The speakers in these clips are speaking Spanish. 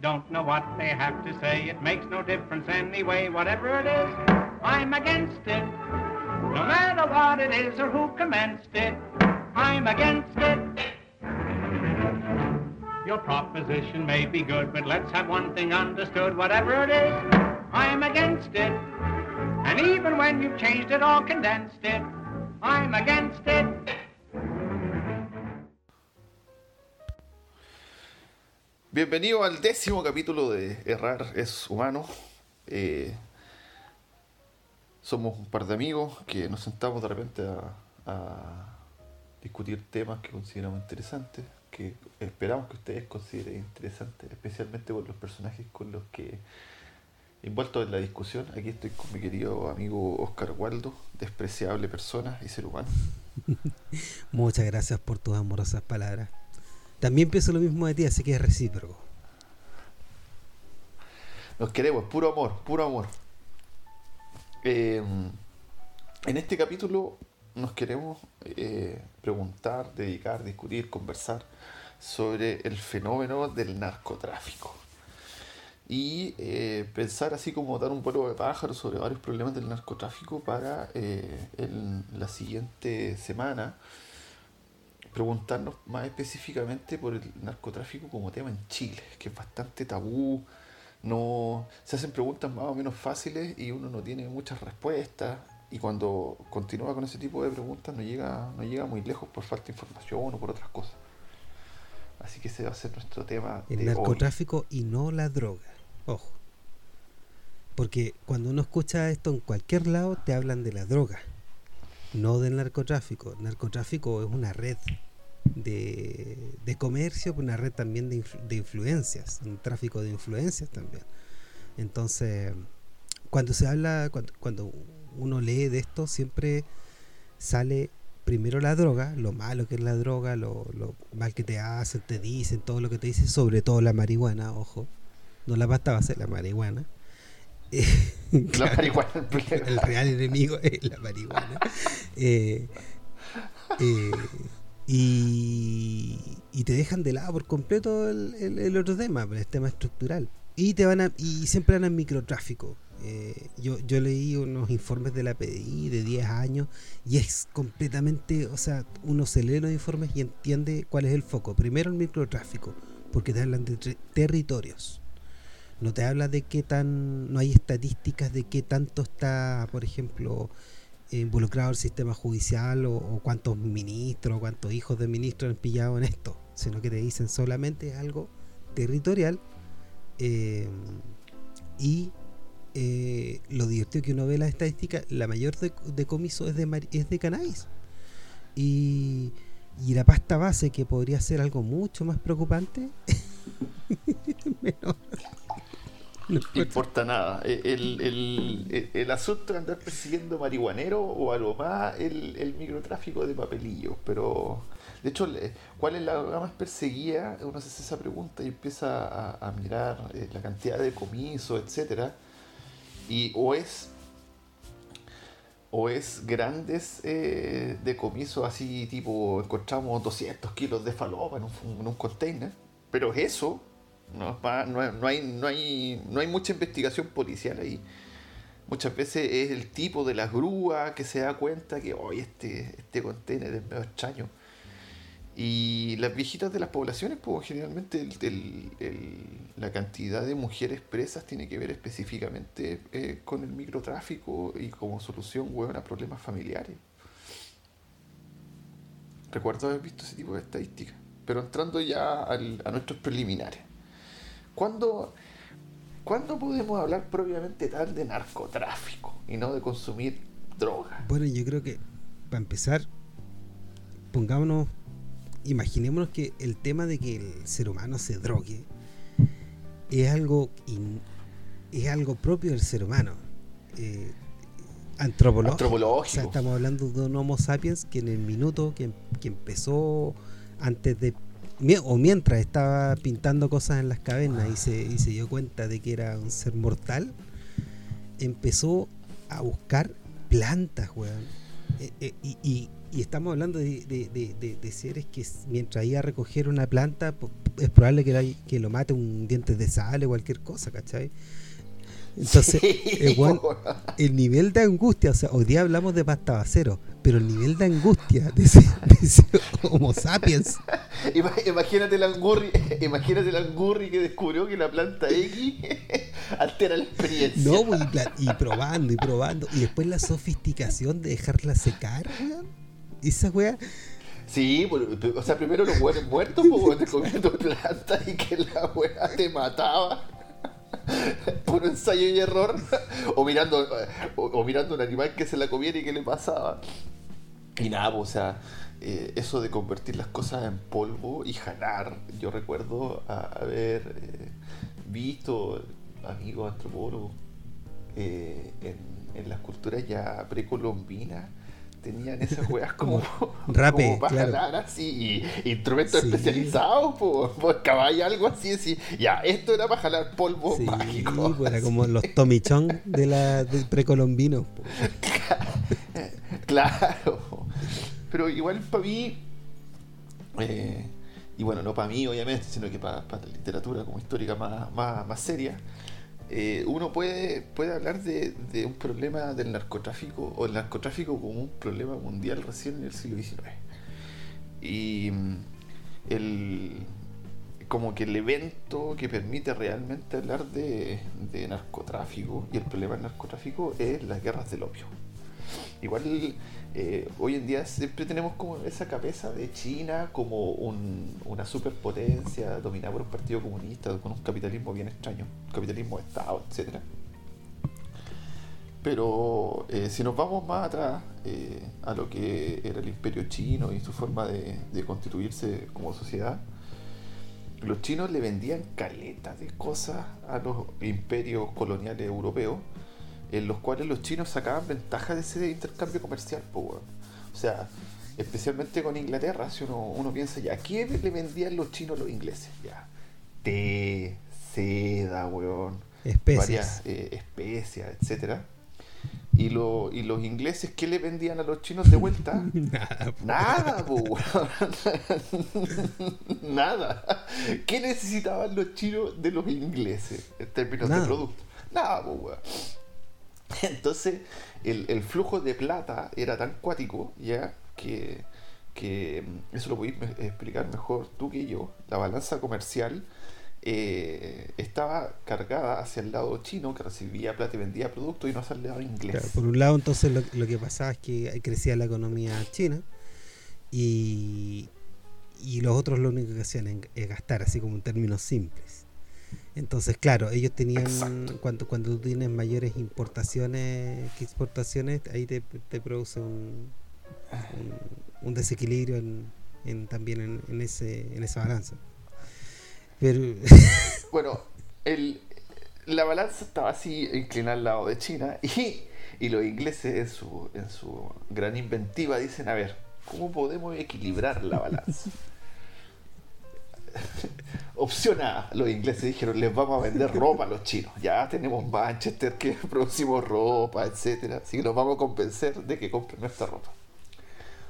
don't know what they have to say. It makes no difference anyway, whatever it is, I'm against it. No matter what it is or who commenced it, I'm against it. Your proposition may be good, but let's have one thing understood. Whatever it is, I'm against it. And even when you've changed it or condensed it, I'm against it. Bienvenido al décimo capítulo de Errar es Humano. Eh, somos un par de amigos que nos sentamos de repente a, discutir temas que consideramos interesantes, que esperamos que ustedes consideren interesantes, especialmente por los personajes con los que envueltos en la discusión. Aquí estoy con mi querido amigo Oscar Waldo, despreciable persona y ser humano. Muchas gracias por tus amorosas palabras. También pienso lo mismo de ti, así que es recíproco. Nos queremos, puro amor, puro amor. Eh, en este capítulo nos queremos eh, preguntar, dedicar, discutir, conversar sobre el fenómeno del narcotráfico. Y eh, pensar así como dar un vuelo de pájaro sobre varios problemas del narcotráfico para la siguiente semana preguntarnos más específicamente por el narcotráfico como tema en Chile, que es bastante tabú, no se hacen preguntas más o menos fáciles y uno no tiene muchas respuestas y cuando continúa con ese tipo de preguntas no llega no llega muy lejos por falta de información o por otras cosas. Así que ese va a ser nuestro tema. El narcotráfico y no la droga. Ojo. Porque cuando uno escucha esto en cualquier lado te hablan de la droga, no del narcotráfico. El narcotráfico es una red de, comercio, una red también de, de, influencias, un tráfico de influencias también. Entonces, cuando se habla, cuando, uno lee de esto, siempre sale primero la droga, lo malo que es la droga, lo, mal que te hacen, te dicen, todo lo que te dicen, sobre todo la marihuana, ojo, no la pasta ser la marihuana. la marihuana el, real enemigo es la marihuana. Eh, eh, y, te dejan de lado por completo el, otro tema, el tema estructural. Y te van a, y siempre van al microtráfico. Eh, yo, yo leí unos informes de la PDI de 10 años y es completamente, o sea, uno se lee los informes y entiende cuál es el foco. Primero el microtráfico, porque te hablan de territorios. No te habla de qué tan, no hay estadísticas de qué tanto está, por ejemplo, involucrado el sistema judicial o, cuántos ministros cuántos hijos de ministros han pillado en esto, sino que te dicen solamente algo territorial eh, y eh, lo divertido que uno ve las estadísticas, la mayor decomiso es de, es de cannabis. Y, y la pasta base que podría ser algo mucho más preocupante No importa nada. E, el, asunto de andar persiguiendo marihuanero o algo más, el, microtráfico de papelillos. Pero, de hecho, ¿cuál es la más perseguida? Uno se hace esa pregunta y empieza a, mirar eh, la cantidad de comisos, etcétera Y o es o es grandes eh, decomisos así tipo encontramos 200 kilos de falopa en un, en un container pero eso no, no, hay, no, hay, no hay mucha investigación policial ahí. Muchas veces es el tipo de la grúa que se da cuenta que hoy este, este container es medio extraño. Y las viejitas de las poblaciones, pues generalmente la cantidad de mujeres presas tiene que ver específicamente eh, con el microtráfico y como solución a problemas familiares. Recuerdo haber visto ese tipo de estadísticas. Pero entrando ya a nuestros preliminares. ¿Cuándo, podemos hablar propiamente tal de narcotráfico y no de consumir droga? Bueno, yo creo que para empezar, pongámonos, imaginémonos que el tema de que el ser humano se drogue es algo, es algo propio del ser humano. Eh, antropológico. O sea, estamos hablando de un Homo sapiens que en el minuto que, que empezó antes de o mientras estaba pintando cosas en las cavernas y se, se dio cuenta de que era un ser mortal, empezó a buscar plantas, weón. Eh, eh, y, estamos hablando de, seres que mientras iba a recoger una planta, es probable que, que lo mate un diente de sal o cualquier cosa, ¿cachai? Entonces, el, nivel de angustia, o sea, hoy día hablamos de pasta cero, pero el nivel de angustia de ese, Homo sapiens. Imagínate el angurri, imagínate el angurri que descubrió que la planta X altera la experiencia. No, pues, y, probando y probando. Y después la sofisticación de dejarla secar, Esa wea. Sí, pues, o sea, primero los huevos muertos, pues, te comiendo planta y que la wea te mataba. Puro ensayo y error. O mirando, o, mirando un animal que se la comiera y que le pasaba. Y nada, pues, o sea, eh, eso de convertir las cosas en polvo y jalar. Yo recuerdo haber eh, visto amigos antropólogos eh, en, las culturas ya precolombinas tenían esas weas como, rape, para jalar así, y instrumentos especializados, pues caballo, algo así, así. Ya, esto era para jalar polvo mágico. Pues, era como los tomichón de la de precolombino. claro. Pero igual para mí, eh, y bueno, no para mí obviamente, sino que para, la literatura como histórica más, más, más seria, eh, uno puede, puede hablar de, un problema del narcotráfico o el narcotráfico como un problema mundial recién en el siglo XIX. Y mm, el, como que el evento que permite realmente hablar de, de narcotráfico y el problema del narcotráfico es las guerras del opio. Igual eh, hoy en día siempre tenemos como esa cabeza de China como una superpotencia dominada por un partido comunista con un capitalismo bien extraño, capitalismo de Estado, etc. Pero eh, si nos vamos más atrás eh, a lo que era el imperio chino y su forma de, de constituirse como sociedad, los chinos le vendían caletas de cosas a los imperios coloniales europeos en los cuales los chinos sacaban ventaja de ese intercambio comercial, o sea, especialmente con Inglaterra, si uno, uno piensa ya, ¿qué le vendían los chinos a los ingleses? Ya, té, seda, weón, especias, varias eh, especias, etcétera. Y, lo, y los ingleses, ¿qué le vendían a los chinos de vuelta? Nada, Nada, Nada. ¿Qué necesitaban los chinos de los ingleses en términos de producto? Nada, weón. Entonces, el, flujo de plata era tan cuático, ya, que, mm, eso lo podéis explicar mejor tú que yo. La balanza comercial eh, estaba cargada hacia el lado chino, que recibía plata y vendía productos, y no hacia el lado inglés. por un lado, entonces, lo, que pasaba es que crecía la economía china, y, los otros lo único que hacían es gastar, así como en términos simples. Entonces, claro, ellos tenían, cuando, cuando tú tienes mayores importaciones que exportaciones, ahí te, te produce un, un, desequilibrio en, también en, ese, en esa balanza. Pero... bueno, el, la balanza estaba así inclinada al lado de China y, y los ingleses en su, en su gran inventiva dicen, a ver, ¿cómo podemos equilibrar la balanza? Opción A, los ingleses dijeron, les vamos a vender ropa a los chinos. Ya tenemos Manchester que producimos ropa, etcétera. Así que los vamos a convencer de que compren nuestra ropa.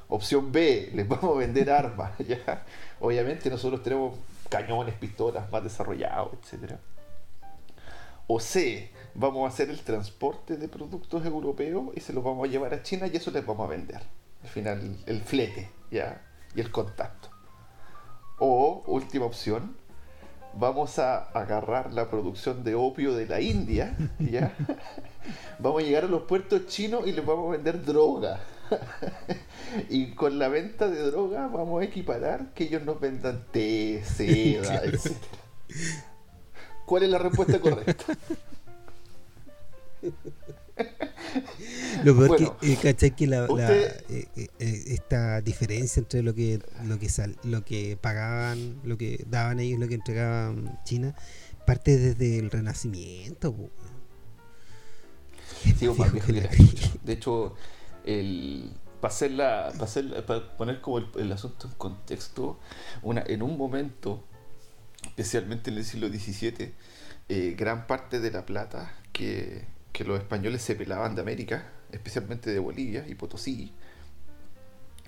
Opción B, les vamos a vender armas. ¿ya? Obviamente nosotros tenemos cañones, pistolas más desarrollados, etcétera. O C, vamos a hacer el transporte de productos europeos y se los vamos a llevar a China y eso les vamos a vender. Al final, el flete, ¿ya? Y el contacto. O, última opción, vamos a agarrar la producción de opio de la India, ¿ya? vamos a llegar a los puertos chinos y les vamos a vender droga. y con la venta de droga vamos a equiparar que ellos nos vendan té, seda, etc. ¿Cuál es la respuesta correcta? Lo peor que, eh, ¿cachai? Que la, eh, eh, esta diferencia entre lo que lo que sal, lo que pagaban, lo que daban ellos, lo que entregaban China, parte desde el Renacimiento. de hecho, el, para, hacerla, para, para poner como el, asunto en contexto, una, en un momento, especialmente en el siglo XVII, gran parte de la plata que que los españoles se pelaban de América, especialmente de Bolivia y Potosí,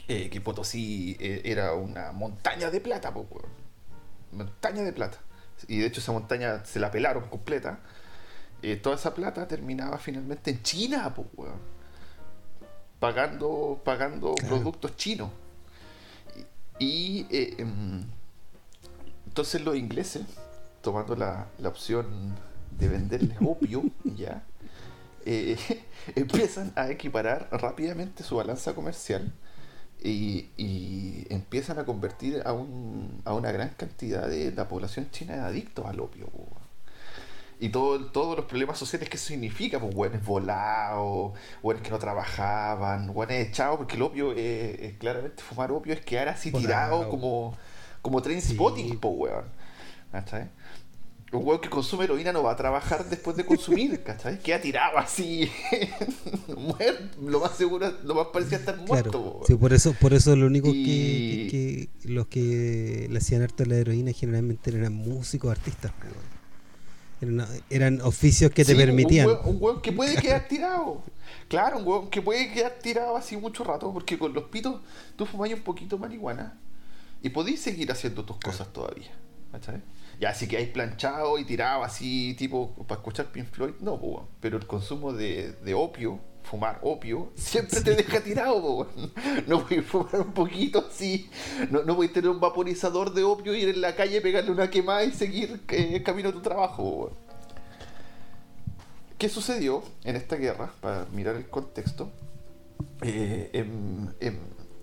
eh, que Potosí eh, era una montaña de plata, montaña de plata. Y de hecho esa montaña se la pelaron completa. Eh, toda esa plata terminaba finalmente en China, pagando, pagando productos chinos. Y, em, entonces los ingleses, tomando la, la opción de venderles opio, ya, empiezan a equiparar rápidamente su balanza comercial y, empiezan a convertir a, un, a una gran cantidad de la población china en adictos al opio. Y todo, todos los problemas sociales que eso significa, pues buenos volados, buenos que no trabajaban, buenos echados, porque el opio es, claramente fumar opio es quedar así tirado como, como train spotting, pues weón un huevo que consume heroína no va a trabajar después de consumir, ¿cachai? Queda tirado así, muerto, lo más seguro, lo más parecía estar muerto. sí, por eso, por eso lo único que, los que le hacían harto la heroína generalmente eran músicos, artistas. Eran, oficios que te permitían. Un huevo, que puede quedar tirado. Claro, un huevo que puede quedar tirado así mucho rato, porque con los pitos tú fumáis un poquito marihuana y podéis seguir haciendo tus cosas todavía. ¿cachai? Ya, así que hay planchado y tirado así, tipo, para escuchar Pink Floyd, no, pero el consumo de, opio, fumar opio, siempre te deja tirado, No voy a fumar un poquito así, no, no voy a tener un vaporizador de opio, ir en la calle, pegarle una quemada y seguir eh, camino a tu trabajo, ¿Qué sucedió en esta guerra? Para mirar el contexto, eh,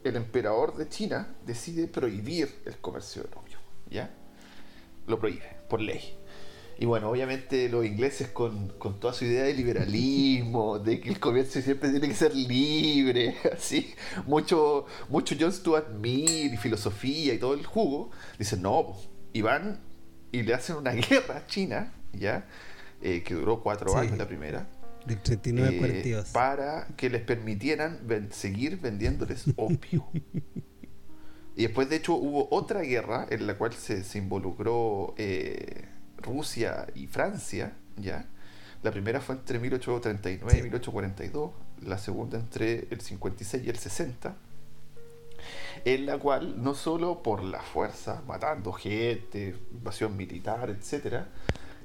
el emperador de China decide prohibir el comercio de opio, ¿ya? Lo prohíbe por ley. Y bueno, obviamente los ingleses con, toda su idea de liberalismo, de que el comercio siempre tiene que ser libre, así, mucho, mucho John Stuart Mill y filosofía y todo el jugo, dicen no, y van y le hacen una guerra a China, ¿ya? Eh, que duró cuatro años la primera. Del 39 eh, Para que les permitieran seguir vendiéndoles opio. Y después, de hecho, hubo otra guerra en la cual se, involucró eh, Rusia y Francia, ¿ya? La primera fue entre 1839 y 1842, la segunda entre el 56 y el 60, en la cual no solo por la fuerza, matando gente, invasión militar, etcétera,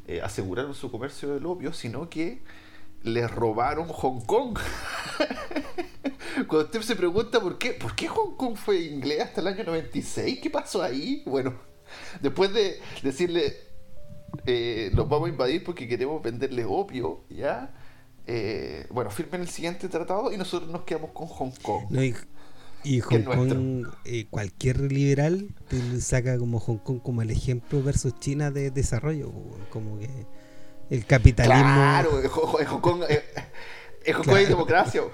eh, aseguraron su comercio del opio, sino que les robaron Hong Kong. Cuando usted se pregunta por qué, ¿por qué Hong Kong fue inglés hasta el año 96? ¿Qué pasó ahí? Bueno, después de decirle, eh, los vamos a invadir porque queremos venderle opio, ¿ya? Eh, bueno, firmen el siguiente tratado y nosotros nos quedamos con Hong Kong. y, Hong Kong, eh, cualquier liberal saca como Hong Kong como el ejemplo versus China de desarrollo, como que el capitalismo. Claro, en Hong Kong, hay democracia.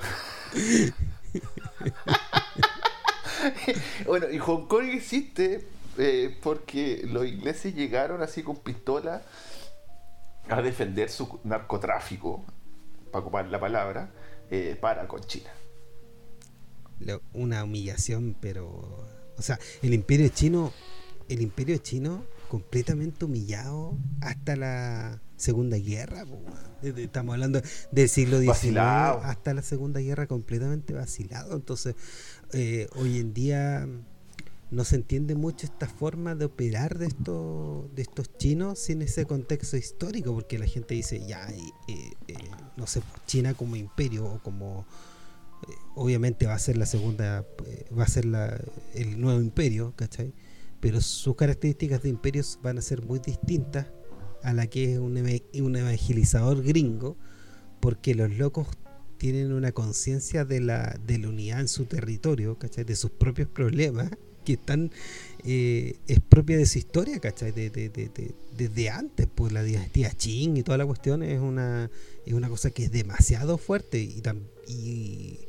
bueno, y Hong Kong existe eh, porque los ingleses llegaron así con pistola a defender su narcotráfico, para ocupar la palabra, eh, para con China. Una humillación, pero. O sea, el imperio chino. El imperio chino completamente humillado hasta la Segunda Guerra. Estamos hablando del siglo XIX hasta la Segunda Guerra completamente vacilado. Entonces, eh, hoy en día no se entiende mucho esta forma de operar de estos de estos chinos sin ese contexto histórico, porque la gente dice, ya, eh, eh, no sé, China como imperio o como... obviamente va a ser la segunda, va a ser la, el nuevo imperio, ¿cachai? Pero sus características de imperios van a ser muy distintas a la que es un, un evangelizador gringo, porque los locos tienen una conciencia de la, de la unidad en su territorio, ¿cachai? De sus propios problemas, que están, eh, es propia de su historia, ¿cachai? De, desde antes, pues la dinastía Qing y toda la cuestión es una, es una cosa que es demasiado fuerte y, y,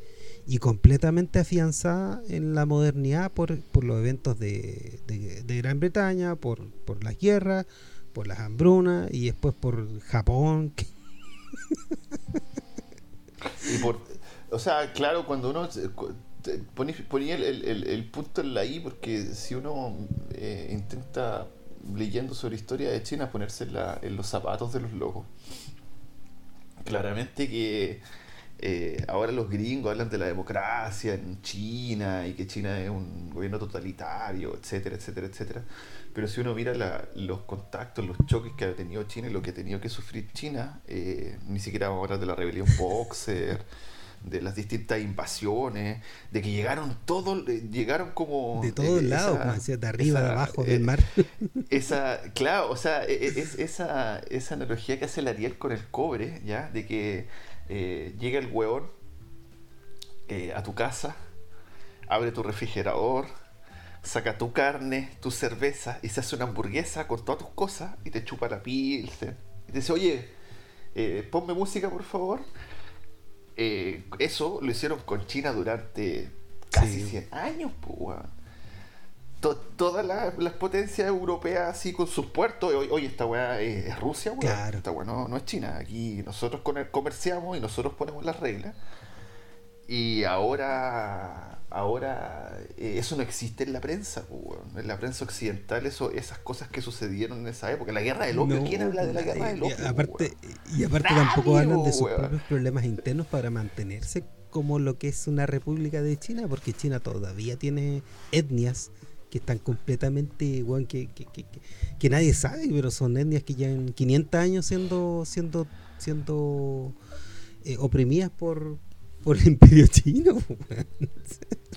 y completamente afianzada en la modernidad por, por los eventos de, Gran Bretaña, por, por las guerras, por las hambrunas y después por Japón. o sea, claro, cuando uno ponía el, punto en la I, porque si uno eh, intenta, leyendo sobre historia de China, ponerse en, los zapatos de los locos, claramente que eh, ahora los gringos hablan de la democracia en China y que China es un gobierno totalitario, etcétera, etcétera, etcétera. Pero si uno mira los contactos, los choques que ha tenido China y lo que ha tenido que sufrir China, eh, ni siquiera vamos a hablar de la rebelión Boxer, de las distintas invasiones, de que llegaron todos, eh, llegaron como... De todos lados, como decía, de arriba, de abajo, del mar. Esa, claro, o sea, e, e, es, esa, esa analogía que hace el Ariel con el cobre, ¿ya? De que eh, llega el huevón eh, a tu casa, abre tu refrigerador, saca tu carne, tu cerveza y se hace una hamburguesa con todas tus cosas y te chupa la piel. Y te dice, oye, eh, ponme música por favor. eso lo hicieron con China durante casi 100 años, pues, todas las potencias europeas así con sus puertos. Oye, esta weá es, Rusia, weá. Esta weá no, es China. Aquí nosotros comerciamos y nosotros ponemos las reglas. Y ahora, ahora eh, eso no existe en la prensa, en la prensa occidental, eso, esas cosas que sucedieron en esa época. La guerra del opio, ¿quién habla de la guerra del opio? Y aparte, y aparte tampoco hablan de sus propios problemas internos para mantenerse como lo que es una república de China, porque China todavía tiene etnias que están completamente, que, que, nadie sabe, pero son etnias que llevan 500 años siendo siendo siendo eh, oprimidas por, por el imperio chino.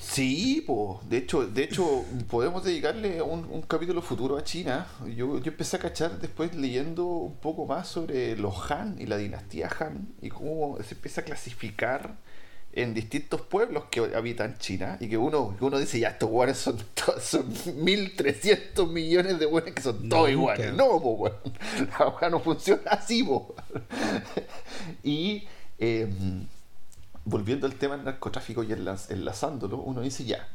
sí, pues, de hecho, de hecho podemos dedicarle un, un, capítulo futuro a China. Yo, yo empecé a cachar después leyendo un poco más sobre los Han y la dinastía Han y cómo se empieza a clasificar en distintos pueblos que habitan China y que uno, uno dice, ya estos guanes son, son 1.300 millones de buenos que son todos iguales. No, pues, La no funciona así, Y em, volviendo al tema del narcotráfico y enlazándolo, uno dice, ya,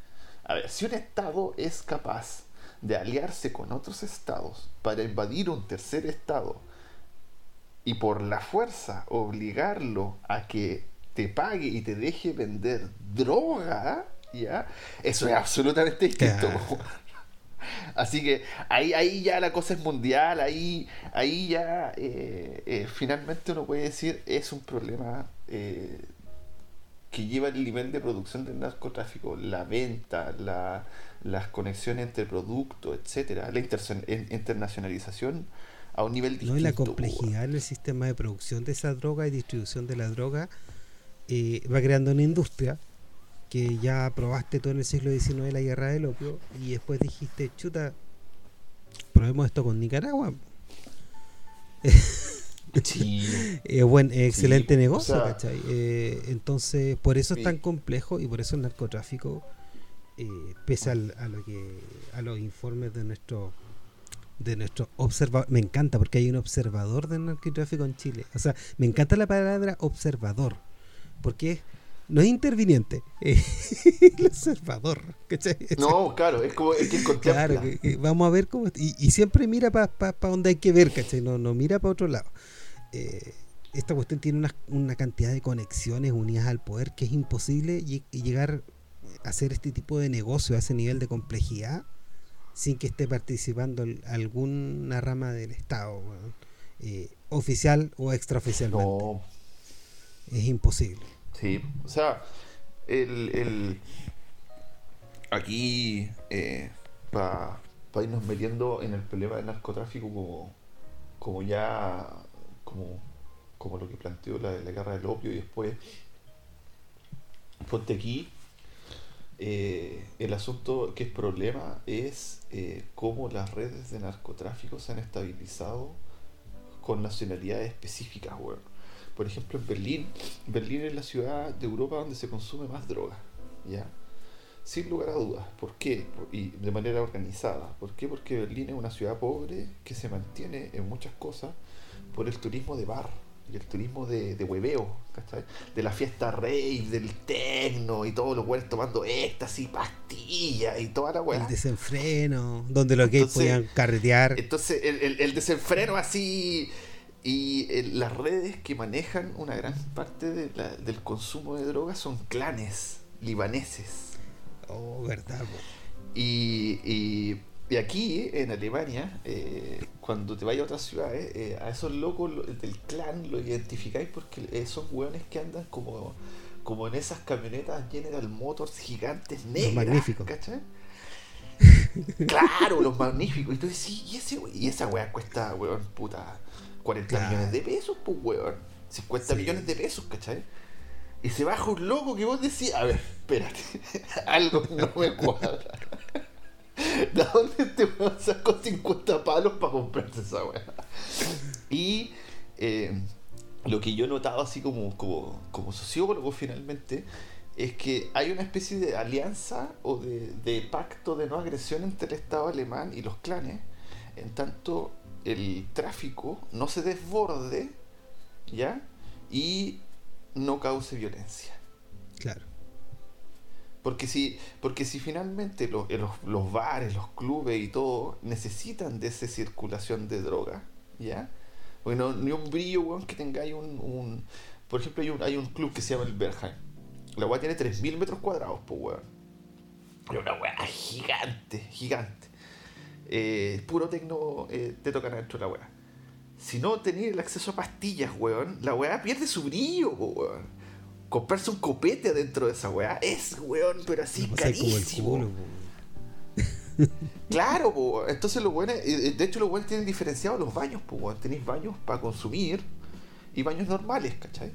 a ver, si un Estado es capaz de aliarse con otros estados para invadir un tercer estado y por la fuerza obligarlo a que te pague y te deje vender droga, ¿ya? Eso es absolutamente distinto. Así que ahí, ahí ya la cosa es mundial, ahí, ahí ya eh, eh, finalmente uno puede decir es un problema eh, que lleva el nivel de producción del narcotráfico, la venta, la, las conexiones entre productos, etcétera, la internacionalización a un nivel distinto. No, y la complejidad en el sistema de producción de esa droga y distribución de la droga eh, va creando una industria que ya probaste todo en el siglo XIX la guerra del opio y después dijiste, chuta, probemos esto con Nicaragua. Sí. buen, excelente negocio, eh, entonces, por eso es tan complejo y por eso el narcotráfico, eh, pese a, lo que, a los informes de nuestro de nuestro observador, me encanta porque hay un observador del narcotráfico en Chile. O sea, me encanta la palabra observador porque no es interviniente, es el observador. No, claro, es como el que Claro, vamos a ver cómo. Y, siempre mira para donde hay que ver, ¿cachai? No, no mira para otro lado. Eh, esta cuestión tiene una, una, cantidad de conexiones unidas al poder que es imposible y, llegar a hacer este tipo de negocio a ese nivel de complejidad sin que esté participando alguna rama del Estado, eh, oficial o extraoficialmente. No. Es imposible. Sí, o sea, el, aquí, eh, para irnos metiendo en el problema del narcotráfico como, como ya, como, como lo que planteó la, la guerra del opio y después, ponte aquí, eh, el asunto que es problema es eh, cómo las redes de narcotráfico se han estabilizado con nacionalidades específicas, por ejemplo, en Berlín, Berlín es la ciudad de Europa donde se consume más droga, ¿ya? Sin lugar a dudas. ¿Por qué? Y de manera organizada. ¿Por qué? Porque Berlín es una ciudad pobre que se mantiene en muchas cosas por el turismo de bar y el turismo de, de hueveo, De la fiesta rey, del tecno y todos los güeyes tomando éxtasis, pastillas y toda la weá. El desenfreno, donde los gays podían carretear. Entonces, el, el desenfreno así y eh, las redes que manejan una gran parte del consumo de drogas son clanes libaneses. Oh, verdad. Y, Y aquí, en Alemania, eh, cuando te vayas a otras ciudades, eh, a esos locos del clan lo identificáis porque eh, son hueones que andan como, como en esas camionetas General Motors gigantes negras. magníficos. ¿Cachai? claro, los magníficos. Y tú decís, y, ese, y esa weá cuesta, weón, puta, 40 Claro. millones de pesos, pues, weón. 50 Sí. millones de pesos, ¿cachai? Y se baja un loco que vos decís, a ver, espérate, algo no me cuadra. ¿De dónde este weón sacó 50 palos para comprarse esa weá? Y eh, lo que yo he notado así como, como, como sociólogo finalmente es que hay una especie de alianza o de, de pacto de no agresión entre el Estado alemán y los clanes, en tanto el tráfico no se desborde, ¿ya? Y no cause violencia. Claro. Porque si, porque si finalmente los, eh, los, los bares, los clubes y todo necesitan de esa circulación de droga, ¿ya? Porque no, ni un brillo, weón, que tengáis un, un... Por ejemplo, hay un, hay un club que se llama el Bergheim. La weá tiene 3.000 metros cuadrados, pues, weón. Es una weá gigante, gigante. Eh, puro tecno eh, te tocan adentro de la weá. Si no tenéis el acceso a pastillas, weón, la weá pierde su brillo, weón. Comprarse un copete adentro de esa weá es, weón, pero así pasáis como el carísimo. culo. Claro, po. entonces los buenos, de hecho los buenos tienen diferenciados los baños, pues weón. tenéis baños para consumir y baños normales, ¿cachai?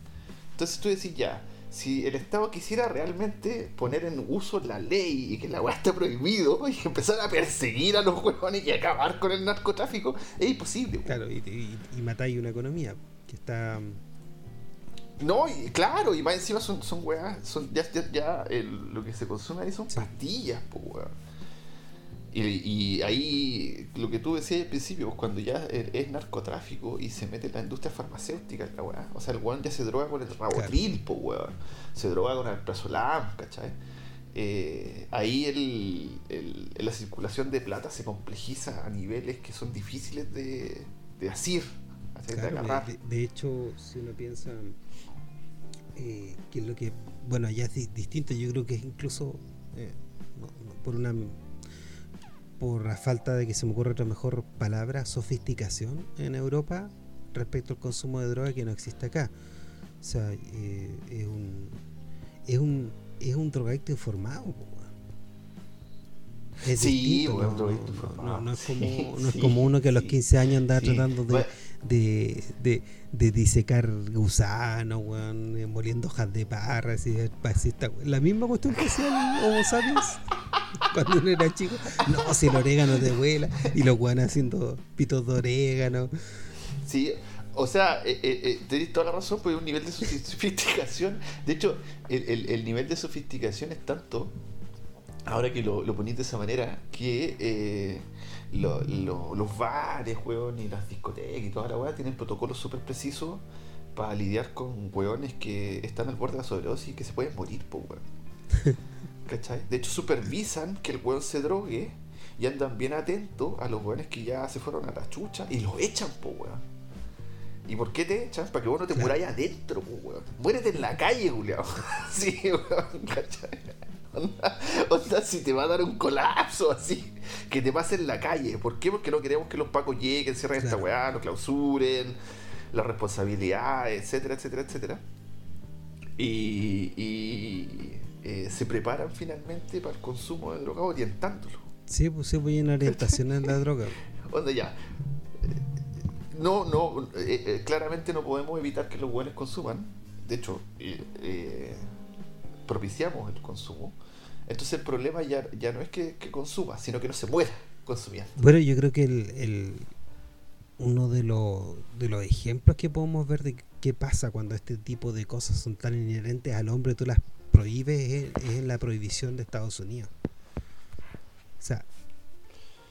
Entonces tú decís ya, si el Estado quisiera realmente poner en uso la ley y que la weá esté prohibido y empezar a perseguir a los huevones y acabar con el narcotráfico, es imposible. Claro, y, y, y matáis una economía que está. No, y claro, y más encima son, son weas, son ya, ya, ya el- lo que se consume ahí son pastillas, pues weón. Y, y ahí lo que tú decías al principio, pues, cuando ya es narcotráfico y se mete la industria farmacéutica en la weá. O sea, el weón ya se droga con el rabotril, pues weón. Se droga con el prazolam, ¿cachai? Eh, ahí el, el- la circulación de plata se complejiza a niveles que son difíciles de, de asir, ¿cachai? de Claro, agarrar. de, de- de hecho, si uno piensa eh, que es lo que. Bueno, ya es di- distinto, yo creo que es incluso eh, no- no, por una. Por la falta de que se me ocurra otra mejor palabra, sofisticación en Europa respecto al consumo de droga que no existe acá. O sea, eh, es un. Es un. Es un drogadicto informado. Es Sí, distinto, no, drogadicto no- informado. no- no es Sí, como, no es sí, como uno que a los sí, 15 años anda sí. tratando de, Bueno, de, de, de disecar gusanos, weón, eh, moliendo hojas de parra, así, así está, la misma cuestión que hacía el Homo sapiens cuando uno era chico. No, si el orégano te vuela, y los weones haciendo pitos de orégano. Sí, o sea, eh, eh, eh, toda la razón, porque un nivel de sofi- sofisticación. De hecho, el, el- el nivel de sofisticación es tanto, ahora que lo, lo ponís de esa manera, que eh, lo- lo- los bares, weón, y las discotecas y toda la weá tienen protocolos súper precisos para lidiar con weones que están al borde de la sobredosis y que se pueden morir, po, weón. ¿Cachai? De hecho, supervisan que el weón se drogue y andan bien atentos a los weones que ya se fueron a la chucha y los echan, po, weón. ¿Y por qué te echan? Para que vos no te Claro. muráis adentro, po, weón. Muérete en la calle, Julián. sí, weón, ¿cachai? Onda, onda, si te va a dar un colapso así, que te pase en la calle. ¿Por qué? Porque no queremos que los pacos lleguen, cierren esta weá, lo clausuren, la responsabilidad, etcétera, etcétera, etcétera. Y, y, eh, se preparan finalmente para el consumo de droga orientándolo. Sí, pues sí, voy en orientación en la droga. Onda ya. No, no, eh, eh, claramente no podemos evitar que los buenos consuman. De hecho, eh, eh, propiciamos el consumo. Entonces el problema ya, ya no es que, que consuma, sino que no se muera consumiendo. Bueno, yo creo que el, el- uno de, los de los ejemplos que podemos ver de qué pasa cuando este tipo de cosas son tan inherentes al hombre, tú las prohíbes, es, es en la prohibición de Estados Unidos. O sea,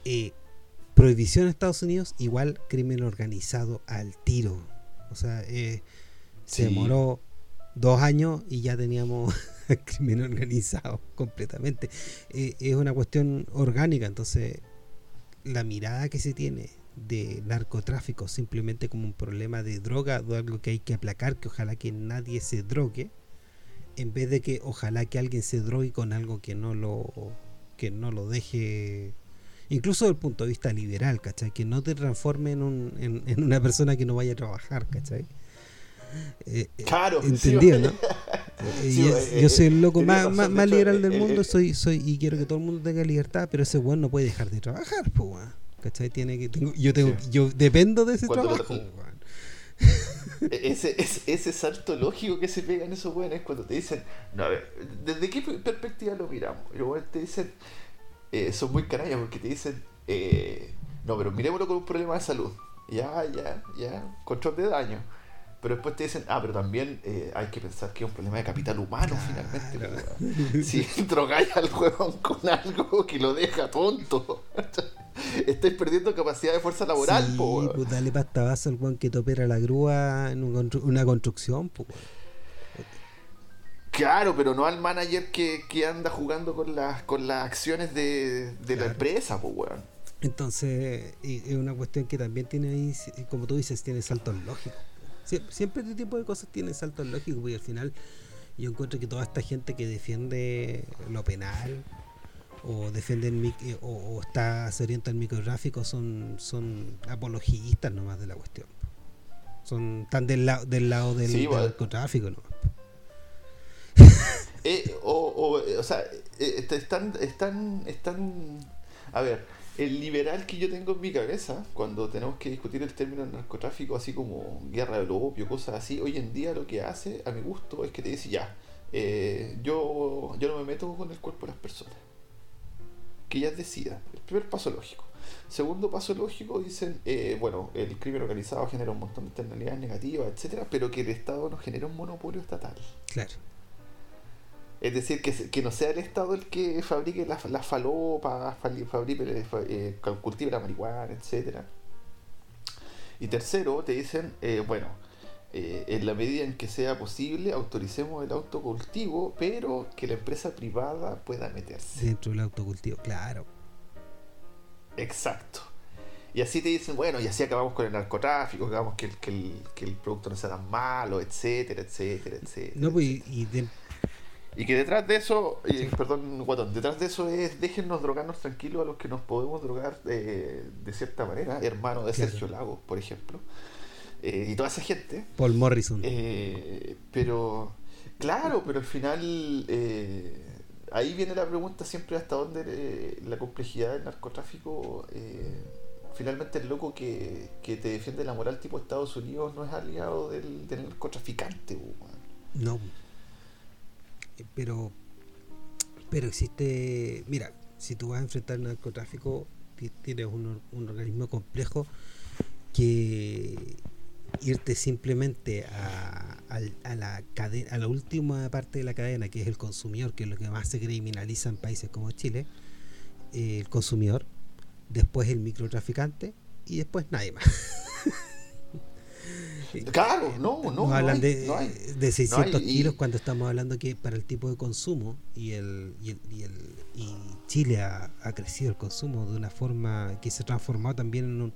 eh, prohibición en Estados Unidos igual crimen organizado al tiro. O sea, eh, se demoró dos años y ya teníamos crimen organizado completamente. Eh, es una cuestión orgánica, entonces la mirada que se tiene de narcotráfico simplemente como un problema de droga o algo que hay que aplacar, que ojalá que nadie se drogue, en vez de que ojalá que alguien se drogue con algo que no lo que no lo deje incluso desde el punto de vista liberal, ¿cachai? Que no te transforme en, un, en, una persona que no vaya a trabajar, ¿cachai? Eh, eh, claro, entendido, ¿no? yo, soy el loco más, más, liberal del mundo, soy, soy y quiero que todo el mundo tenga libertad, pero ese weón no puede dejar de trabajar, pues, ¿cachai? Tiene que, tengo, yo tengo, yo dependo de ese trabajo, e-, ese, ese, salto lógico que se pegan esos weones cuando te dicen, no, a ver, ¿desde qué perspectiva lo miramos? Y te dicen, eh, son muy canallas porque te dicen, eh, no, pero mirémoslo con un problema de salud. Ya, ya, ya, control de daño. Pero después te dicen, ah, pero también eh, hay que pensar que es un problema de capital humano finalmente. si drogáis al huevón con algo que lo deja tonto, estáis perdiendo capacidad de fuerza laboral. Sí, pues dale pasta base al weón que te opera la grúa en una construcción. Pues. Claro, pero no al manager que, anda jugando con las, con las acciones de, la empresa, pues, weón. Entonces, es una cuestión que también tiene ahí, como tú dices, tiene saltos lógicos. Siempre este tipo de cosas tienen saltos lógicos, porque al final yo encuentro que toda esta gente que defiende lo penal o defiende el, eh, o, está seriento al micrográfico son, son apologistas nomás de la cuestión. Son tan del, lado del lado del, sí, narcotráfico nomás. Eh, o, o, sea, eh, están, están, están, a ver, el liberal que yo tengo en mi cabeza, cuando tenemos que discutir el término narcotráfico, así como guerra del opio, cosas así, hoy en día lo que hace, a mi gusto, es que te dice ya, eh, yo, yo no me meto con el cuerpo de las personas. Que ellas decidan. El primer paso lógico. Segundo paso lógico, dicen, bueno, el crimen organizado genera un montón de externalidades negativas, etcétera, pero que el Estado no genera un monopolio estatal. Claro. Es decir, que, que no sea el Estado el que fabrique las la falopas, fabrique, eh, cultive la marihuana, etcétera. Y tercero, te dicen, eh, bueno, eh, en la medida en que sea posible, autoricemos el autocultivo, pero que la empresa privada pueda meterse. Dentro del autocultivo, claro. Exacto. Y así te dicen, bueno, y así acabamos con el narcotráfico, acabamos que el, que el, que el producto no sea tan malo, etcétera, etcétera, etcétera. No, pues, y, y que detrás de eso, perdón, Guatón, detrás de eso es déjennos drogarnos tranquilos a los que nos podemos drogar de, de cierta manera, hermano de Sergio Lagos, por ejemplo, eh, y toda esa gente. Paul Morrison. Eh, pero, claro, pero al final, eh, ahí viene la pregunta siempre hasta dónde la complejidad del narcotráfico, finalmente el loco que, que, te defiende la moral tipo Estados Unidos no es aliado del, del narcotraficante. No pero pero existe mira si tú vas a enfrentar el narcotráfico tienes un, organismo complejo que irte simplemente a, la cadena, a la última parte de la cadena que es el consumidor que es lo que más se criminaliza en países como Chile el consumidor después el microtraficante y después nadie más Claro, no, no. hablan de, de 600 kilos cuando estamos hablando que para el tipo de consumo y el, y, el, y, el, y Chile ha, crecido el consumo de una forma que se transformó también en un,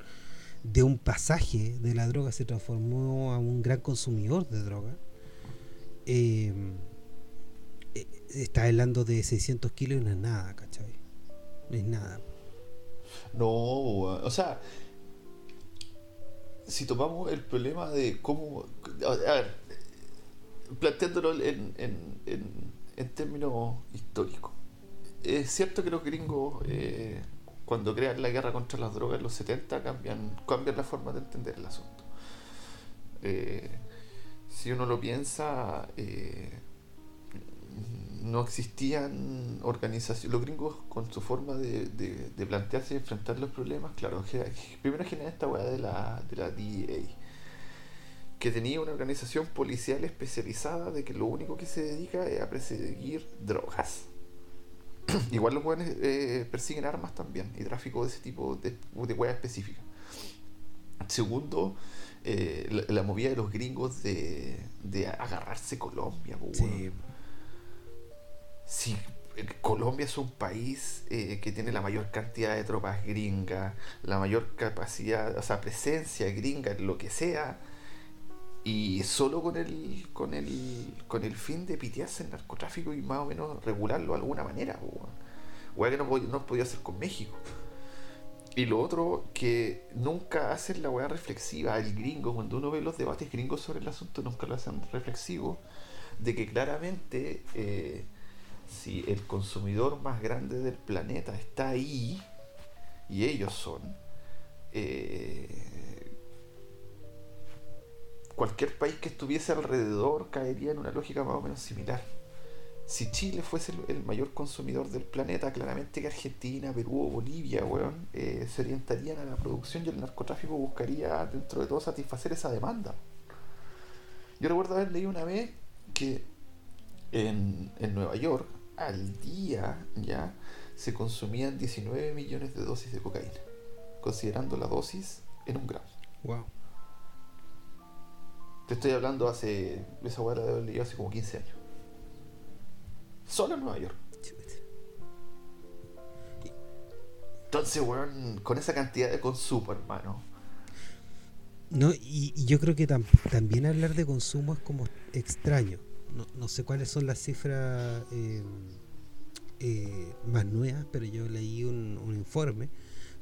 de un pasaje de la droga, se transformó a un gran consumidor de droga. Em, eh, está hablando de 600 kilos y no es nada, ¿cachai? No es nada. No, o sea, si tomamos el problema de cómo. A ver, planteándolo en, en, términos históricos. Es cierto que los gringos, eh, cuando crean la guerra contra las drogas en los 70, cambian, cambian la forma de entender el asunto. Eh, si uno lo piensa, eh, no existían organizaciones. Los gringos, con su forma de, de, plantearse y enfrentar los problemas, claro, primero generan esta weá de la, de la DEA, que tenía una organización policial especializada de que lo único que se dedica es a perseguir drogas. Igual los buenos eh, persiguen armas también y tráfico de ese tipo de, de específica. Segundo, eh, la, movida de los gringos de, de agarrarse Colombia. Si eh, Colombia es un país eh, que tiene la mayor cantidad de tropas gringas, la mayor capacidad, o sea, presencia gringa en lo que sea, y solo con el, con el, con el fin de pitearse el narcotráfico y más o menos regularlo de alguna manera, o que no, no podía hacer con México. y lo otro, que nunca hacen la weá reflexiva. El gringo, cuando uno ve los debates gringos sobre el asunto, nunca lo hacen reflexivo. De que claramente, eh, si el consumidor más grande del planeta está ahí, y ellos son, eh, cualquier país que estuviese alrededor caería en una lógica más o menos similar si Chile fuese el, mayor consumidor del planeta, claramente que Argentina, Perú o Bolivia, weón, eh, se orientarían a la producción y el narcotráfico buscaría dentro de todo satisfacer esa demanda. Yo recuerdo haber leído una vez que en, en Nueva York, al día ya, se consumían 19 millones de dosis de cocaína, considerando la dosis en un gramo. Wow. Te estoy hablando hace. Esa hueá de hace como 15 años. Solo en Nueva York. Entonces, weón, con esa cantidad de consumo, hermano. No, y, yo creo que también hablar de consumo es como extraño. No, sé cuáles son las cifras em, eh, más nuevas, pero yo leí un, informe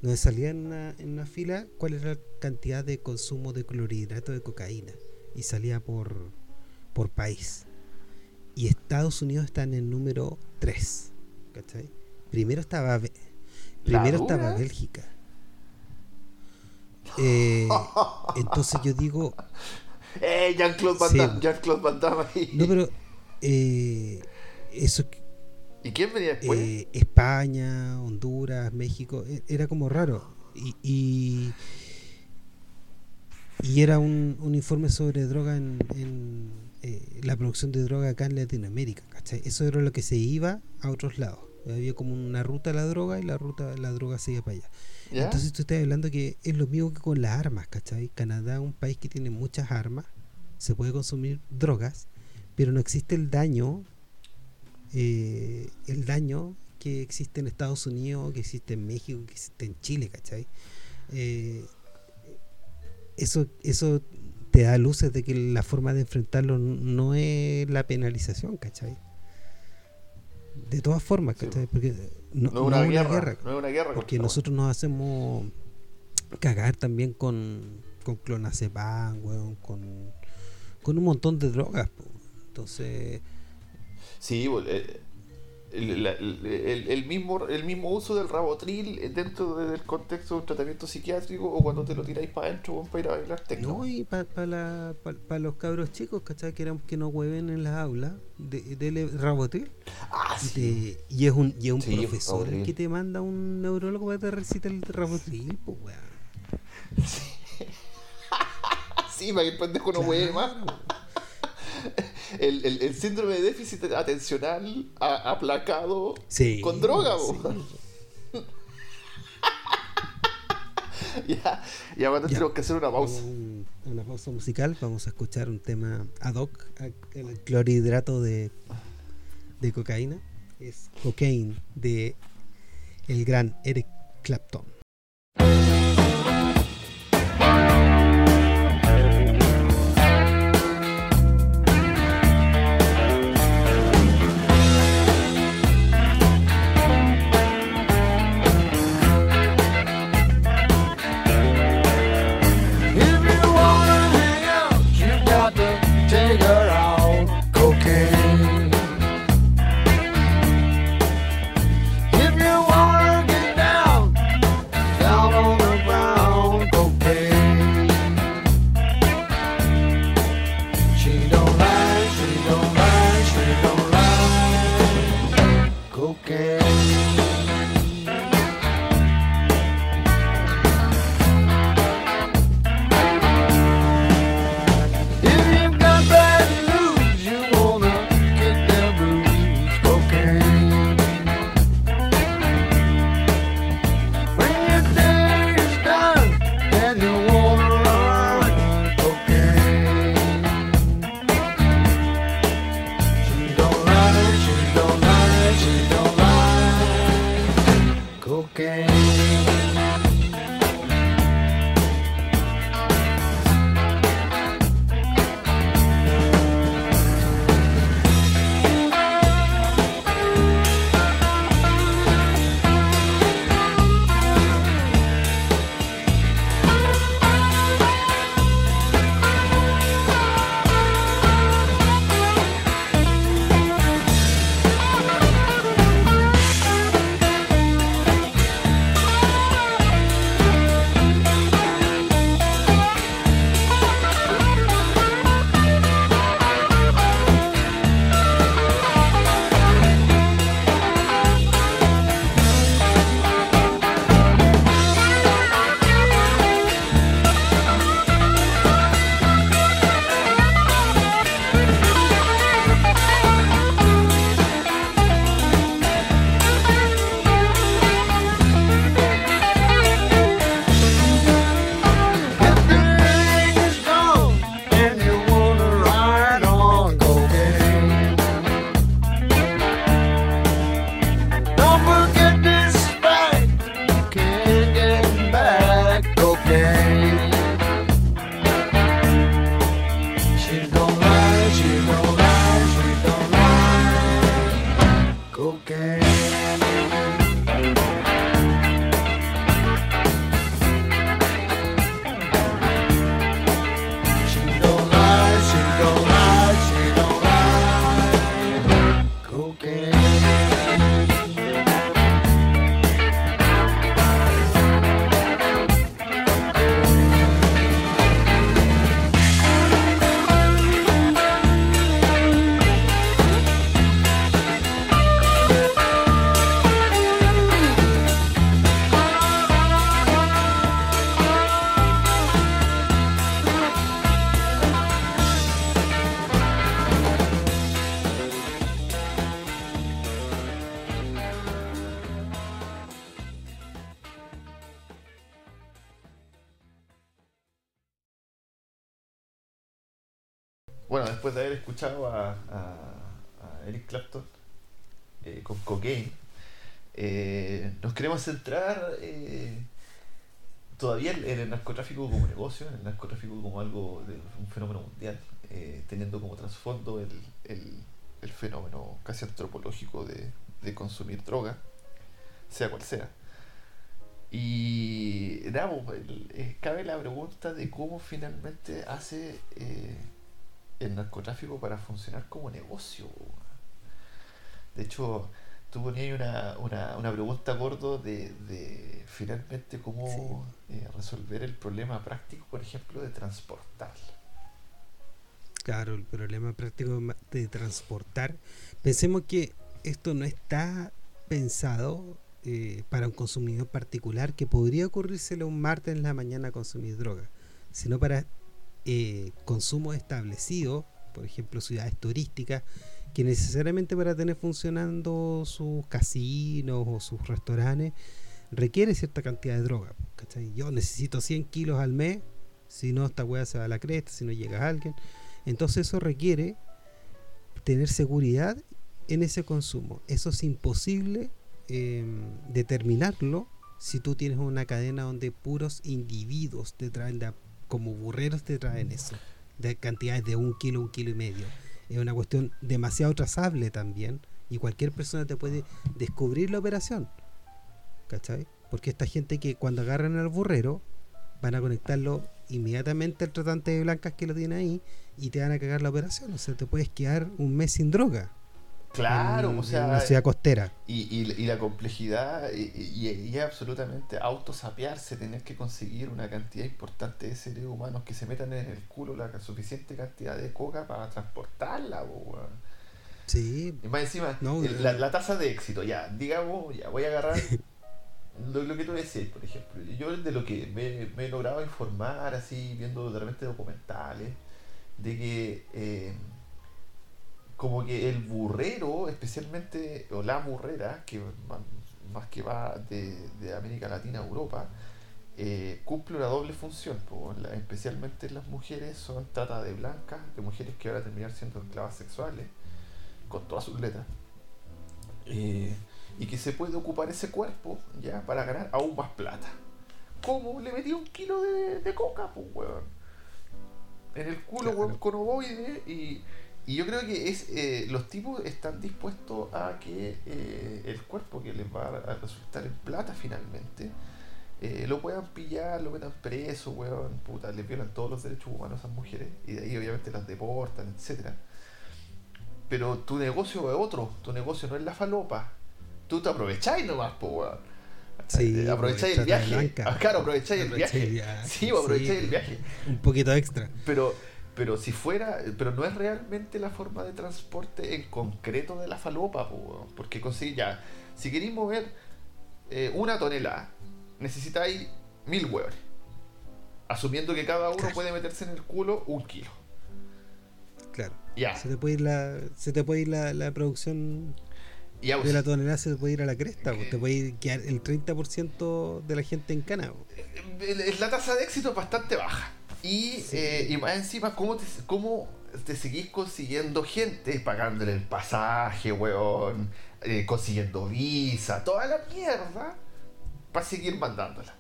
donde salía en una, en una, fila cuál era la cantidad de consumo de clorhidrato de cocaína y salía por, por país y Estados Unidos está en el número 3. ¿Cachai? Primero estaba primero estaba Bélgica. Eh, entonces yo digo. ¡Eh! Jean-Claude Van Damme. Jean-Claude Van Damme ahí. No, pero. Eh, eso. ¿Y quién venía después? Eh, España, Honduras, México. E, era como raro. Y. y, y era un, un informe sobre droga en, en eh, la producción de droga acá en Latinoamérica, ¿cachai? Eso era lo que se iba a otros lados. Había como una ruta a la droga y la ruta la droga se iba para allá. Entonces tú estás hablando que es lo mismo que con las armas, ¿cachai? Canadá es un país que tiene muchas armas, se puede consumir drogas, pero no existe el daño, eh, el daño que existe en Estados Unidos, que existe en México, que existe en Chile, ¿cachai? Eh, eso, eso te da luces de que la forma de enfrentarlo no es la penalización, ¿cachai? De todas formas. Porque no, es una, guerra, No es una guerra. Porque nosotros nos hacemos cagar también con, con clonazepam, con, con un montón de drogas. Entonces... Sí, eh, el, mismo, el mismo uso del rabotril dentro del contexto de un tratamiento psiquiátrico o cuando te lo tiráis para adentro para ir a bailar tecno. No, y para los cabros chicos, ¿cachai? Que, eran, que no hueven en las aulas, de, de rabotril. Ah, sí. y, es un, y es un profesor el que te manda un neurólogo para te recitar el rabotril, pues weón. Sí. sí, para que el pendejo no claro. más el, el, el, síndrome de déficit atencional aplacado con droga. ya, ya bueno, tenemos que hacer una pausa. una pausa musical. Vamos a escuchar un tema ad hoc, el clorhidrato de, de cocaína. Es Cocaine de el gran Eric Clapton. Bueno, después de haber escuchado a, Eric Clapton eh, con Cocaine, eh, nos queremos centrar eh, todavía en el narcotráfico como negocio, en el narcotráfico como algo de un fenómeno mundial, teniendo como trasfondo el, fenómeno casi antropológico de, consumir droga, sea cual sea. Y cabe la pregunta de cómo finalmente hace el narcotráfico para funcionar como negocio. De hecho, tú ponías una, una, una pregunta gordo de, de finalmente cómo eh, resolver el problema práctico, por ejemplo, de transportar. Claro, el problema práctico de transportar. Pensemos que esto no está pensado eh, para un consumidor particular que podría ocurrírsele un martes en la mañana a consumir droga, sino para eh, consumo establecido, por ejemplo ciudades turísticas, que necesariamente para tener funcionando sus casinos o sus restaurantes requiere cierta cantidad de droga. Yo necesito 100 kilos al mes, si no esta weá se va a la cresta, si no llega alguien. Entonces eso requiere tener seguridad en ese consumo. Eso es imposible em, determinarlo si tú tienes una cadena donde puros individuos te traen de como burreros te traen eso, de cantidades de un kilo, un kilo y medio. Es una cuestión demasiado trazable también y cualquier persona te puede descubrir la operación. ¿Cachai? Porque esta gente que cuando agarran al burrero van a conectarlo inmediatamente al tratante de blancas que lo tiene ahí y te van a cagar la operación. O sea, te puedes quedar un mes sin droga. Claro, o sea. En ciudad costera. Y, y, la complejidad, y, y, absolutamente autosapearse, tener que conseguir una cantidad importante de seres humanos que se metan en el culo la suficiente cantidad de coca para transportarla, Sí. Y más encima, la, la, tasa de éxito, ya, digamos, ya voy a agarrar lo, que tú decías, por ejemplo. Yo de lo que me, he logrado informar, así, viendo de repente documentales, de que. Eh, como que el burrero, especialmente, o la burrera, que más que va de, América Latina a Europa, eh, cumple una doble función. especialmente las mujeres son trata de blancas, de mujeres que van a terminar siendo esclavas sexuales, con todas sus letras. Eh, y que se puede ocupar ese cuerpo ya para ganar aún más plata. ¿Cómo? Le metí un kilo de, coca, pues, weón. En el culo, weón, con ovoide y y yo creo que es eh, los tipos están dispuestos a que eh, el cuerpo que les va a resultar en plata finalmente eh, lo puedan pillar, lo metan preso, weón, puta, les violan todos los derechos humanos a esas mujeres y de ahí obviamente las deportan, etcétera. Pero tu negocio es otro, tu negocio no es la falopa. Tú te aprovecháis nomás, po, weón. Sí, aprovecháis el viaje. Ah, claro, aprovecháis el viaje. Sí, aprovecháis el viaje. Un poquito extra. Pero pero si fuera, pero no es realmente la forma de transporte en concreto de la falopa, porque conseguir ya, si queréis mover eh, una tonelada, necesitáis mil huevos, asumiendo que cada uno puede meterse en el culo un kilo. Claro. Ya. Se te puede ir la, se te puede ir la, producción de la tonelada se te puede ir a la cresta, te puede quedar el 30% de la gente en cana. Eh, la tasa de éxito es bastante baja. Y, eh, y más encima, ¿cómo te, ¿cómo te seguís consiguiendo gente? Pagándole el pasaje, weón, eh, consiguiendo visa, toda la mierda, para seguir mandándola.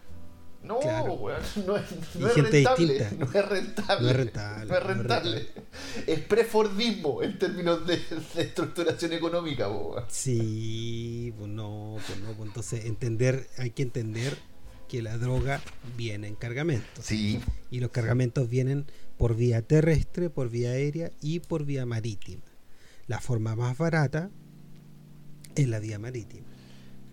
No, weón, no es, no es rentable, no es rentable. No es rentable. No es rentable. Es prefordismo en términos de, estructuración económica, weón. Sí, pues no, pues no, pues entonces entender, hay que entender que la droga viene en cargamentos. Sí. Y los cargamentos vienen por vía terrestre, por vía aérea y por vía marítima. La forma más barata es la vía marítima.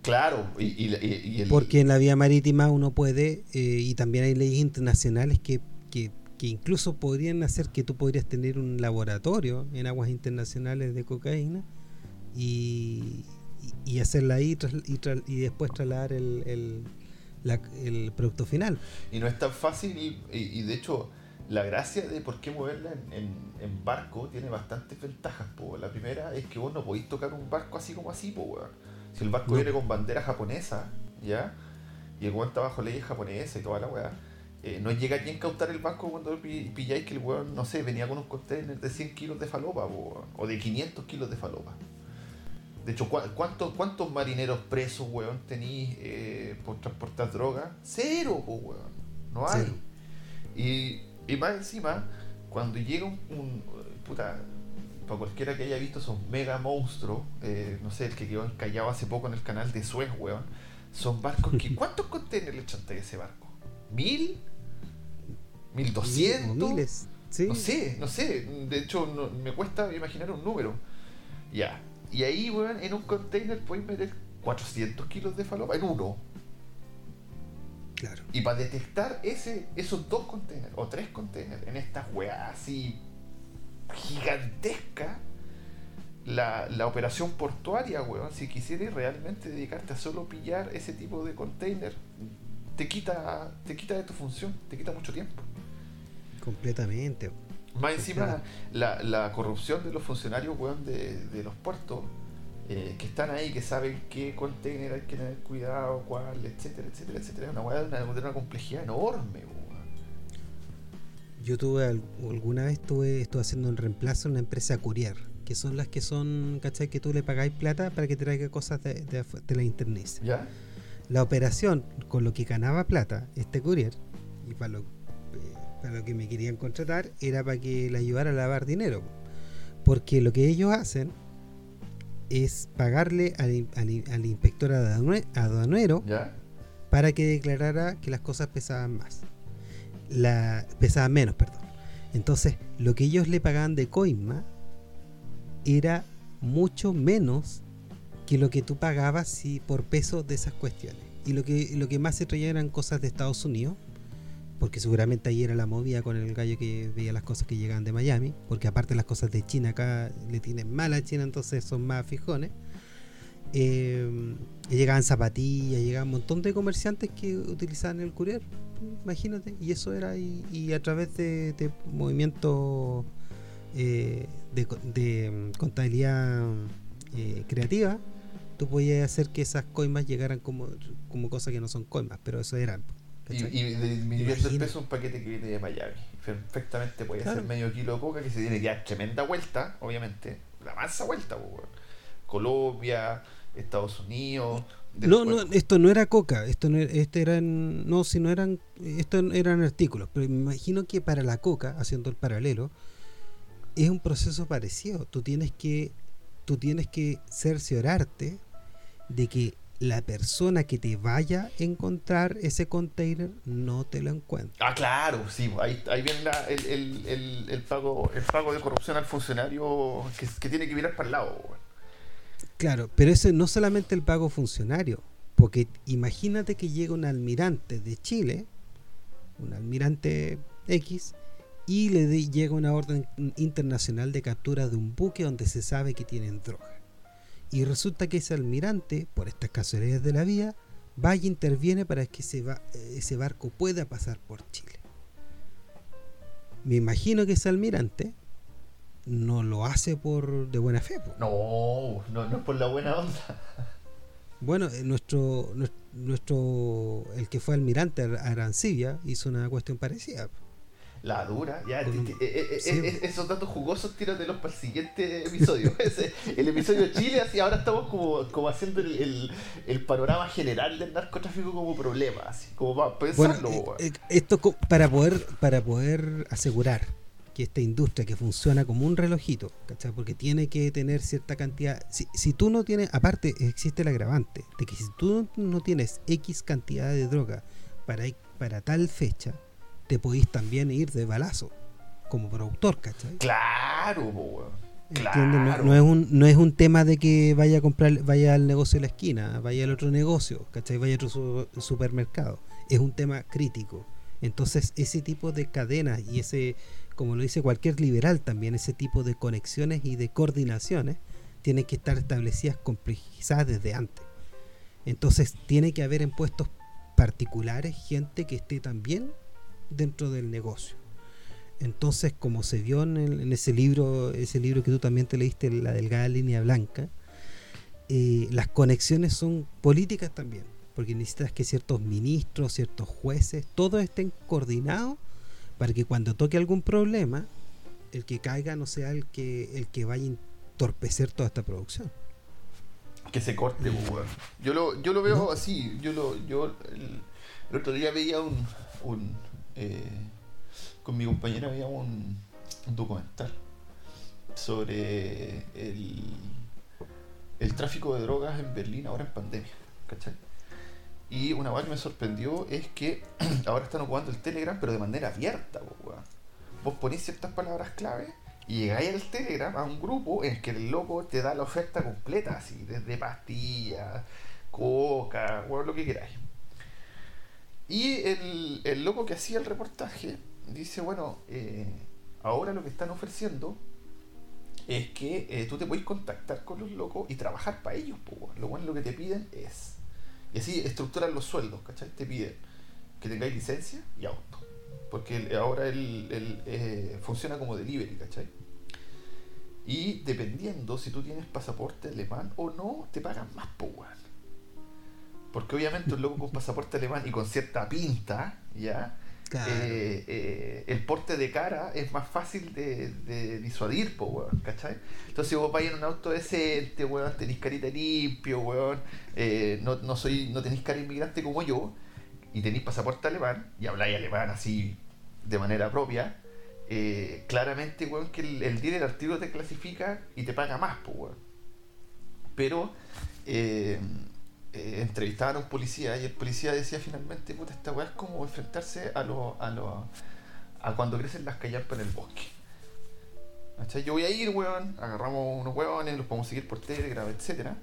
Claro, y, porque en la vía marítima uno puede, eh, y también hay leyes internacionales que, que, incluso podrían hacer que tú podrías tener un laboratorio en aguas internacionales de cocaína y, y hacerla ahí y, después trasladar el, el producto final. Y no es tan fácil y, de hecho la gracia de por qué moverla en, barco tiene bastantes ventajas. La primera es que vos no podéis tocar un barco así como así. Si el barco viene con bandera japonesa, ¿ya? Y el guante bajo leyes japonesa y toda la weá. eh, no llega a incautar el banco cuando pilláis que el weón, no sé, venía con un container de 100 kilos de falopa, o de 500 kilos de falopa. De hecho, ¿cuántos, cuántos marineros presos, weón, tenéis eh, por transportar droga? Cero, weón. No hay. Y, y, más encima, cuando llega un, puta, para cualquiera que haya visto esos mega monstruos, eh, no sé, el que quedó encallado hace poco en el canal de Suez, weón, son barcos que. ¿Cuántos contenedores le echan a ese barco? ¿Mil? ¿Mil doscientos? No sé, no sé. De hecho, me cuesta imaginar un número. Ya. Y ahí, weón, en un container puedes meter 400 kilos de falopa en uno. Claro. Y para detectar ese, esos dos containers o tres containers en estas weas así gigantesca, la, la, operación portuaria, weón, si quisieras realmente dedicarte a solo pillar ese tipo de container, te quita, te quita de tu función, te quita mucho tiempo. Completamente. Más encima, la, la, corrupción de los funcionarios, weón, de, de los puertos, eh, que están ahí, que saben qué container hay que tener cuidado, cuál, etcétera, etcétera, etcétera. Una weá de una, complejidad enorme, weón. Yo tuve, alguna vez estuve, estuve haciendo un reemplazo en una empresa courier, que son las que son, ¿cachai? Que tú le pagáis plata para que te traiga cosas de, de, la internet. ¿Ya? La operación con lo que ganaba plata, este courier, y para lo para lo que me querían contratar era para que le ayudara a lavar dinero. Porque lo que ellos hacen es pagarle al, al, inspector aduanero para que declarara que las cosas pesaban más. La, pesaban menos, perdón. Entonces, lo que ellos le pagaban de coima era mucho menos que lo que tú pagabas si por peso de esas cuestiones. Y lo que, lo que más se traía eran cosas de Estados Unidos porque seguramente ahí era la movida con el gallo que veía las cosas que llegaban de Miami, porque aparte las cosas de China acá le tienen mal a China, entonces son más fijones. Eh, llegaban zapatillas, llegaban un montón de comerciantes que utilizaban el courier, imagínate, y eso era, y, a través de, de movimientos eh, de, contabilidad eh, creativa, tú podías hacer que esas coimas llegaran como, como cosas que no son coimas, pero eso eran y, y dividiendo el peso un paquete que viene de Miami. Perfectamente puede ser medio kilo de coca que se tiene que dar tremenda vuelta, obviamente. La masa vuelta, Colombia, Estados Unidos. No, no, esto no era coca, esto no, este eran, no, si no eran, esto eran artículos, pero me imagino que para la coca, haciendo el paralelo, es un proceso parecido. Tú tienes que, tú tienes que cerciorarte de que la persona que te vaya a encontrar ese container no te lo encuentra. Ah, claro, sí, ahí, ahí viene el, pago, el pago de corrupción al funcionario que, tiene que mirar para el lado. Claro, pero ese no solamente el pago funcionario, porque imagínate que llega un almirante de Chile, un almirante X, y le llega una orden internacional de captura de un buque donde se sabe que tienen droga y resulta que ese almirante, por estas casualidades de la vida, va y interviene para que ese, ese barco pueda pasar por Chile. Me imagino que ese almirante no lo hace por de buena fe. No, no, no es por la buena onda. Bueno, eh, nuestro, nuestro, el que fue almirante Arancibia hizo una cuestión parecida. La dura, ya. Eh, eh, eh, esos datos jugosos tíratelos para el siguiente episodio. el episodio Chile, así ahora estamos como, haciendo el, panorama general del narcotráfico como problema, así como para pensarlo. esto para poder, para poder asegurar que esta industria que funciona como un relojito, ¿cachai? Porque tiene que tener cierta cantidad. Si, si tú no tienes, aparte existe el agravante de que si tú no tienes X cantidad de droga para, para tal fecha, te podís también ir de balazo como productor, ¿cachai? Claro, Claro. No, es un, no es un tema de que vaya a comprar, vaya al negocio de la esquina, vaya al otro negocio, ¿cachai? Vaya a otro supermercado. Es un tema crítico. Entonces, ese tipo de cadenas y ese, como lo dice cualquier liberal también, ese tipo de conexiones y de coordinaciones tienen que estar establecidas, complejizadas desde antes. Entonces, tiene que haber en puestos particulares gente que esté también dentro del negocio. Entonces, como se vio en, ese libro, ese libro que tú también te leíste, La delgada línea blanca, eh, las conexiones son políticas también, porque necesitas que ciertos ministros, ciertos jueces, todos estén coordinados para que cuando toque algún problema, el que caiga no sea el que, el que vaya a entorpecer toda esta producción. Que se corte, pues, weón. Yo lo, yo lo veo así. Yo lo, yo el, otro día veía un, un eh, con mi compañera veíamos un, documental sobre el, tráfico de drogas en Berlín ahora en pandemia, ¿cachai? Y una vez que me sorprendió es que ahora están ocupando el Telegram, pero de manera abierta. Vos ponés ciertas palabras clave y llegáis al Telegram a un grupo en el que el loco te da la oferta completa, así, desde pastillas, coca, lo que queráis. Y el, el, loco que hacía el reportaje dice, bueno, eh, ahora lo que están ofreciendo es que eh, tú te puedes contactar con los locos y trabajar para ellos. pues Lo bueno lo que te piden es, y así estructuran los sueldos, ¿cachai? Te piden que tengáis licencia y auto. Porque ahora él, eh, funciona como delivery, ¿cachai? Y dependiendo si tú tienes pasaporte alemán o no, te pagan más, po, Porque obviamente un loco con pasaporte alemán y con cierta pinta, ¿ya? Eh, eh, el porte de cara es más fácil de, disuadir, po, weón, ¿cachai? Entonces si vos vais en un auto decente, weón, tenéis carita limpio, weón, eh, no, no, soy, no tenéis cara inmigrante como yo, y tenéis pasaporte alemán, y habláis alemán así de manera propia, claramente, weón, que el, el del artículo te clasifica y te paga más, pues, weón. Pero eh, eh, entrevistaban a un policía y el policía decía finalmente, puta, esta weá es como enfrentarse a lo, a lo, a cuando crecen las callampas en el bosque. Yo voy a ir, weón, agarramos unos weones, los podemos seguir por Telegram, etcétera.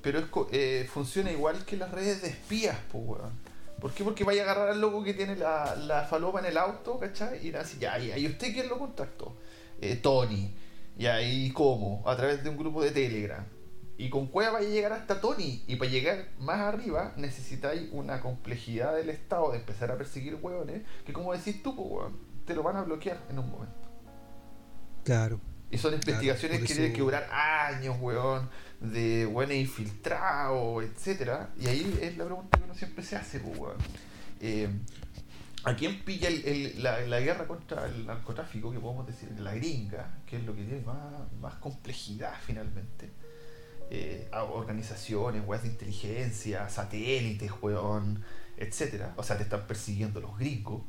Pero es, funciona igual que las redes de espías, pues, weón ¿Por qué? Porque vaya a agarrar al loco que tiene la, la falopa en el auto, ¿cachai? Y así, ya, ¿y usted quién lo contactó? Eh, Tony. Y ahí, ¿cómo? A través de un grupo de Telegram. Y con Cueva vaya a llegar hasta Tony. Y para llegar más arriba necesitáis una complejidad del Estado de empezar a perseguir hueones. Que como decís tú, pues, te lo van a bloquear en un momento. Claro. Y son investigaciones que tienen que durar años, weón, de buenos infiltrados, etcétera. Y ahí es la pregunta que uno siempre se hace, pues, weón. Eh, ¿A quién pilla la, guerra contra el narcotráfico, que podemos decir, la gringa, que es lo que tiene más, complejidad finalmente? Eh, organizaciones, weas de inteligencia, satélites, weón, etcétera. O sea, te están persiguiendo los gringos.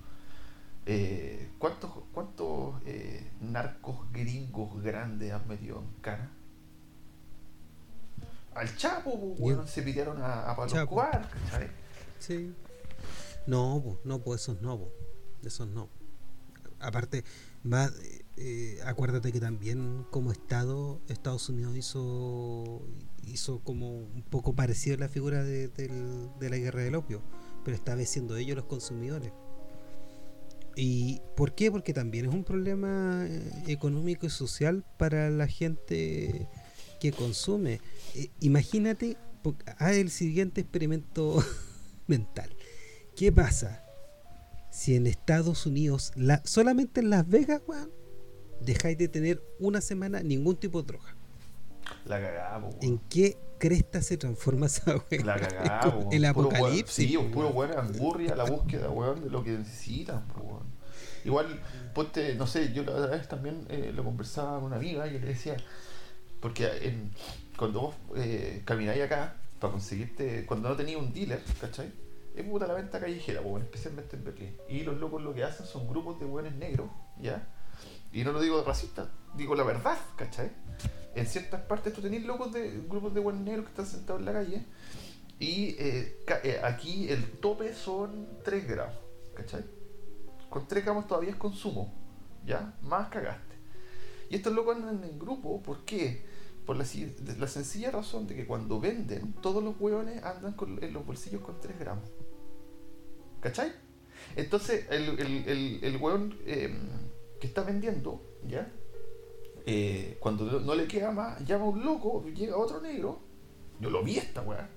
Eh, ¿Cuántos, cuántos eh, narcos gringos grandes han metido en cara? Al Chapo, bueno, se pidieron a, a Pablo. Sí. No, no, pues esos no, esos no. Aparte, más, eh, acuérdate que también como Estado, Estados Unidos hizo hizo como un poco parecido a la figura de, de la guerra del opio, pero esta vez siendo ellos los consumidores. ¿Y por qué? Porque también es un problema eh, económico y social para la gente que consume. Eh, imagínate, haz el siguiente experimento mental. ¿Qué pasa si en Estados Unidos, la, solamente en Las Vegas, dejáis de tener una semana ningún tipo de droga? La cagamos. ¿En qué cresta se transforma esa weón? La cagamos. El apocalipsis. Sí, puro weón angurria la búsqueda, weón, de lo que necesitan, Igual, ponte, no sé, yo la otra vez también eh, lo conversaba con una amiga y le decía, porque en, cuando vos eh, camináis acá para conseguirte, cuando no tenías un dealer, ¿cachai? Es puta la venta callejera, bueno, especialmente en Berlín. Y los locos lo que hacen son grupos de buenos negros, ¿ya? Y no lo digo racista, digo la verdad, ¿cachai? En ciertas partes tú tenés locos de grupos de buenos negros que están sentados en la calle y eh, aquí el tope son 3 gramos, ¿cachai? Con 3 gramos todavía es consumo, ¿ya? Más cagaste. Y estos locos andan en grupo, ¿por qué? Por la, sencilla razón de que cuando venden, todos los hueones andan en los bolsillos con 3 gramos. ¿Cachai? Entonces, el, el, el, hueón em, que está vendiendo, ¿ya? Eh, cuando no le queda más, llama a un loco, llega otro negro, yo lo vi esta weá,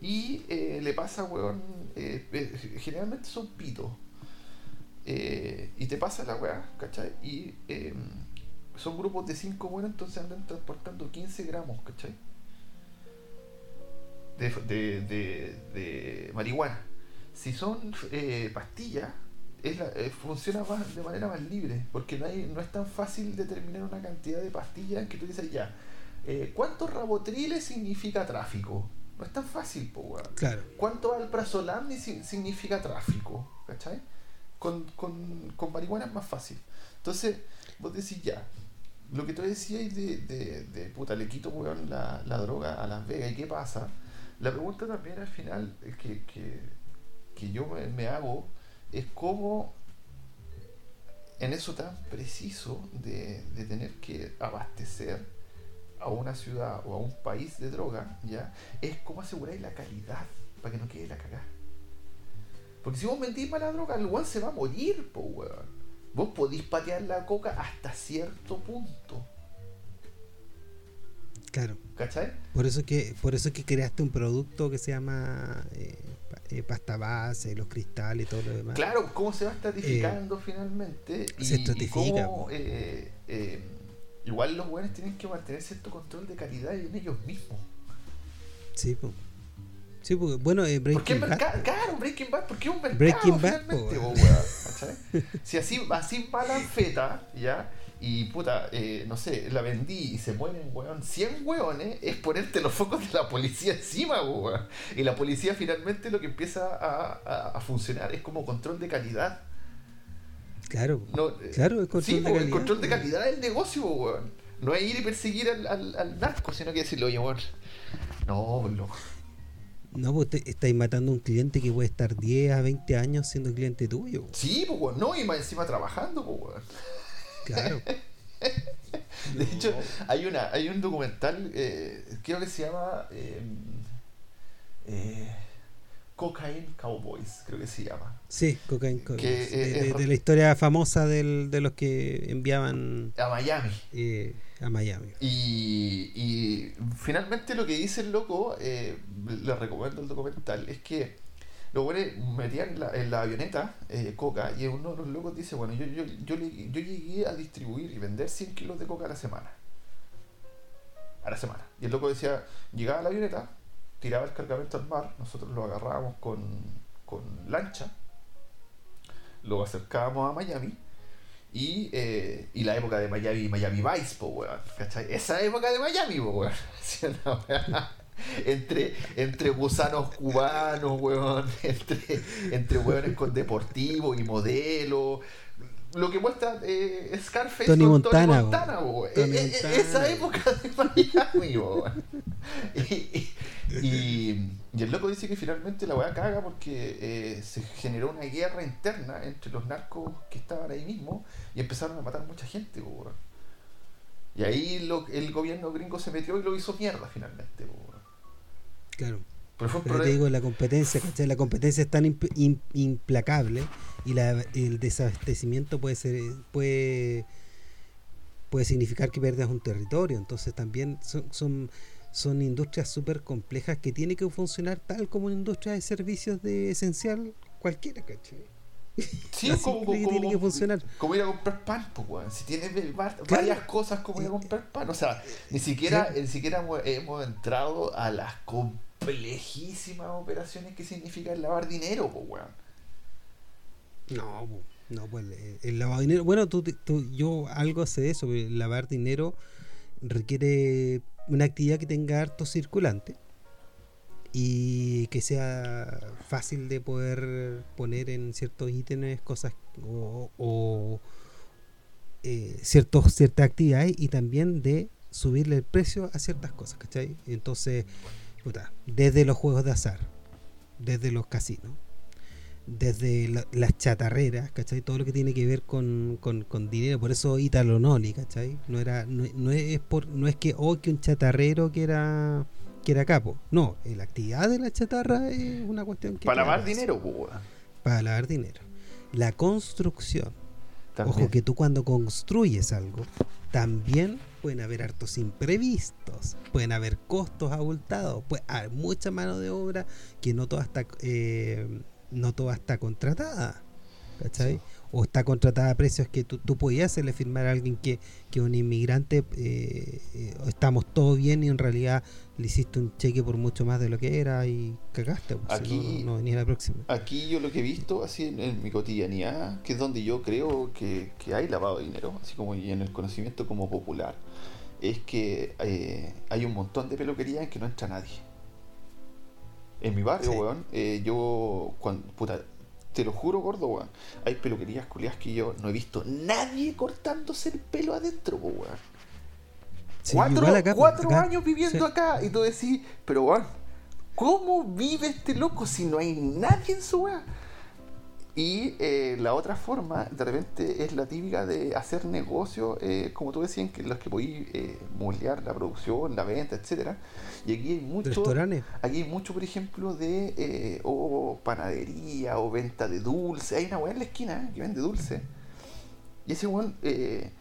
y eh, le pasa, weón, eh, generalmente son pitos, y te pasa la weá, ¿cachai? Y em, son grupos de 5 buenos, entonces andan transportando 15 gramos, ¿cachai? de, marihuana. Si son pastillas, es eh, funciona más, de manera más libre, porque no, hay, no es tan fácil determinar una cantidad de pastillas que tú dices ya, eh, ¿cuántos rabotriles significa tráfico? No es tan fácil, po, Claro. ¿Cuánto alprazolam significa tráfico? ¿Cachai? Con, con, con marihuana es más fácil. Entonces, vos decís ya, lo que tú decías de, de, de puta, le quito la, la, droga a Las Vegas y qué pasa. La pregunta también al final que, que, que yo me, hago es cómo en eso tan preciso de, de, tener que abastecer a una ciudad o a un país de droga, ¿ya? Es cómo asegurar la calidad para que no quede la cagada. Porque si vos mentís para la droga, el weón se va a morir, po, weón. Vos podís patear la coca hasta cierto punto. Claro. ¿Cachai? Por eso que, por eso que creaste un producto que se llama eh, eh, pasta base, los cristales y todo lo demás. Claro, cómo se va estratificando eh, finalmente. Y, se estratifica. igual los buenos tienen que mantener cierto control de calidad en ellos mismos. Sí, pues. Sí, porque, bueno, eh, Breaking Bad. Claro, Breaking Bad, porque es un mercado Breaking Bad, Si así, así va la feta, ¿ya? Y puta, eh, no sé, la vendí y se mueren, weón, 100 weones, es ponerte los focos de la policía encima, weón. Y la policía finalmente lo que empieza a, a, funcionar es como control de calidad. Claro, eh, claro, el control de calidad. El control de calidad del negocio, weón. No es ir y perseguir al, al, al narco, sino que decirle, oye, weón, no, loco. No, pues estáis matando a un cliente que puede estar 10 a 20 años siendo cliente tuyo. Sí, pues, no, y más encima trabajando, pues, Claro. de hecho, hay una hay un documental, eh, creo que se llama eh, eh, Cocaine Cowboys, creo que se llama. Sí, Cocaine Cowboys. de, la historia famosa del, de los que enviaban a Miami. Eh, a Miami. Y, y finalmente lo que dice el loco, eh, le recomiendo el documental, es que los güeyes metían en la, en la avioneta eh, coca y uno de los locos dice, bueno, yo, yo, yo, llegué a distribuir y vender 100 kilos de coca a la semana. A la semana. Y el loco decía, llegaba a la avioneta, tiraba el cargamento al mar, nosotros lo agarrábamos con, con lancha, lo acercábamos a Miami y, eh, y la época de Miami, Miami Vice, po, weón. ¿Cachai? Esa época de Miami, po, weón. entre, entre gusanos cubanos, weón. Entre, entre weones con deportivo y modelo. Lo que muestra eh, Scarface Tony Montana, Tony e, e, Montana. esa época de Miami, weón. y, y, el loco dice que finalmente la weá caga porque eh, se generó una guerra interna entre los narcos que estaban ahí mismo y empezaron a matar mucha gente, Y ahí lo, el gobierno gringo se metió y lo hizo mierda finalmente, Claro. Pero, te digo, la competencia, La competencia es tan implacable y la, el desabastecimiento puede ser puede puede significar que pierdas un territorio. Entonces también son son industrias súper complejas que tienen que funcionar tal como una industria de servicios de esencial cualquiera, ¿cachai? Sí, como, como, tiene que funcionar. Como ir a comprar pan, pues, Si tienes varias cosas como ir a comprar pan. O sea, ni siquiera, ni siquiera hemos, entrado a las complejísimas operaciones que significa el lavar dinero, pues, weón. No, no, pues el lavado de dinero. Bueno, tú, tú, yo algo sé de eso, el lavar dinero requiere una actividad que tenga harto circulante y que sea fácil de poder poner en ciertos ítems cosas o, eh, ciertos, ciertas actividades y también de subirle el precio a ciertas cosas, ¿cachai? Entonces, desde los juegos de azar, desde los casinos, desde las chatarreras, ¿cachai? Todo lo que tiene que ver con, dinero, por eso Italo Noli, ¿cachai? No era no, es por no es que oh, que un chatarrero que era que era capo. No, la actividad de la chatarra es una cuestión que para lavar dinero, pues, Para lavar dinero. La construcción. Ojo que tú cuando construyes algo, también pueden haber hartos imprevistos, pueden haber costos abultados, puede haber mucha mano de obra que no toda está eh, no toda está contratada. ¿Cachai? o está contratada a precios que tú, tú podías hacerle firmar a alguien que, que un inmigrante eh, eh, estamos todo bien y en realidad le hiciste un cheque por mucho más de lo que era y cagaste. Pues, aquí, no, venía la próxima. Aquí yo lo que he visto así en, mi cotidianidad, que es donde yo creo que, que, hay lavado de dinero, así como en el conocimiento como popular, es que eh, hay un montón de peluquerías en que no entra nadie. En mi barrio, weón, yo, cuando, puta, te lo juro, gordo, weón. Hay peluquerías culiadas que yo no he visto nadie cortándose el pelo adentro, weón. cuatro, años viviendo acá y tú decís, pero weón, ¿cómo vive este loco si no hay nadie en su weón? Y eh, la otra forma, de repente, es la típica de hacer negocio, eh, como tú decías, que los que podéis eh, moldear la producción, la venta, etcétera. Y aquí hay mucho, aquí hay mucho, por ejemplo, de eh, o panadería o venta de dulce. Hay una weá en la esquina que vende dulce. Y ese weón, en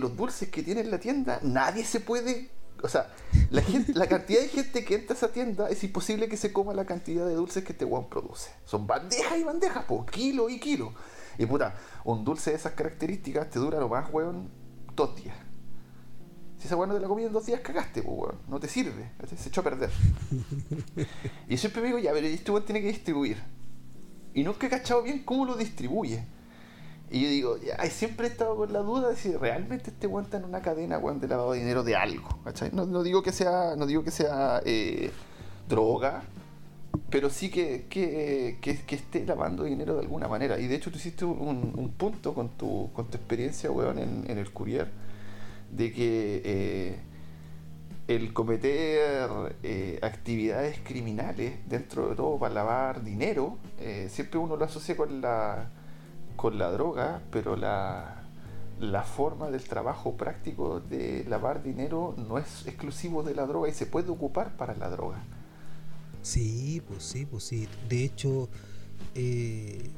los dulces que tiene en la tienda, nadie se puede o sea, la, gente, la cantidad de gente que entra a esa tienda es imposible que se coma la cantidad de dulces que este weón produce. Son bandejas y bandejas, por kilo y kilo. Y puta, un dulce de esas características te dura lo más, weón, dos días. Si esa weón no te la comí en dos días, cagaste, pues, weón. No te sirve, se echó a perder. y siempre me digo, ya, pero este weón tiene que distribuir. Y que he cachado bien cómo lo distribuye. Y yo digo, siempre he estado con la duda de si realmente este weón en una cadena weón, de lavado de dinero de algo. No, digo que sea, no digo que sea eh, droga, pero sí que, que, esté lavando dinero de alguna manera. Y de hecho tú hiciste un, punto con tu, con tu experiencia, weón, en, el Courier, de que eh, el cometer eh, actividades criminales dentro de todo para lavar dinero, siempre uno lo asocia con la con la droga, pero la, la forma del trabajo práctico de lavar dinero no es exclusivo de la droga y se puede ocupar para la droga. Sí, pues sí, pues sí. De hecho, eh,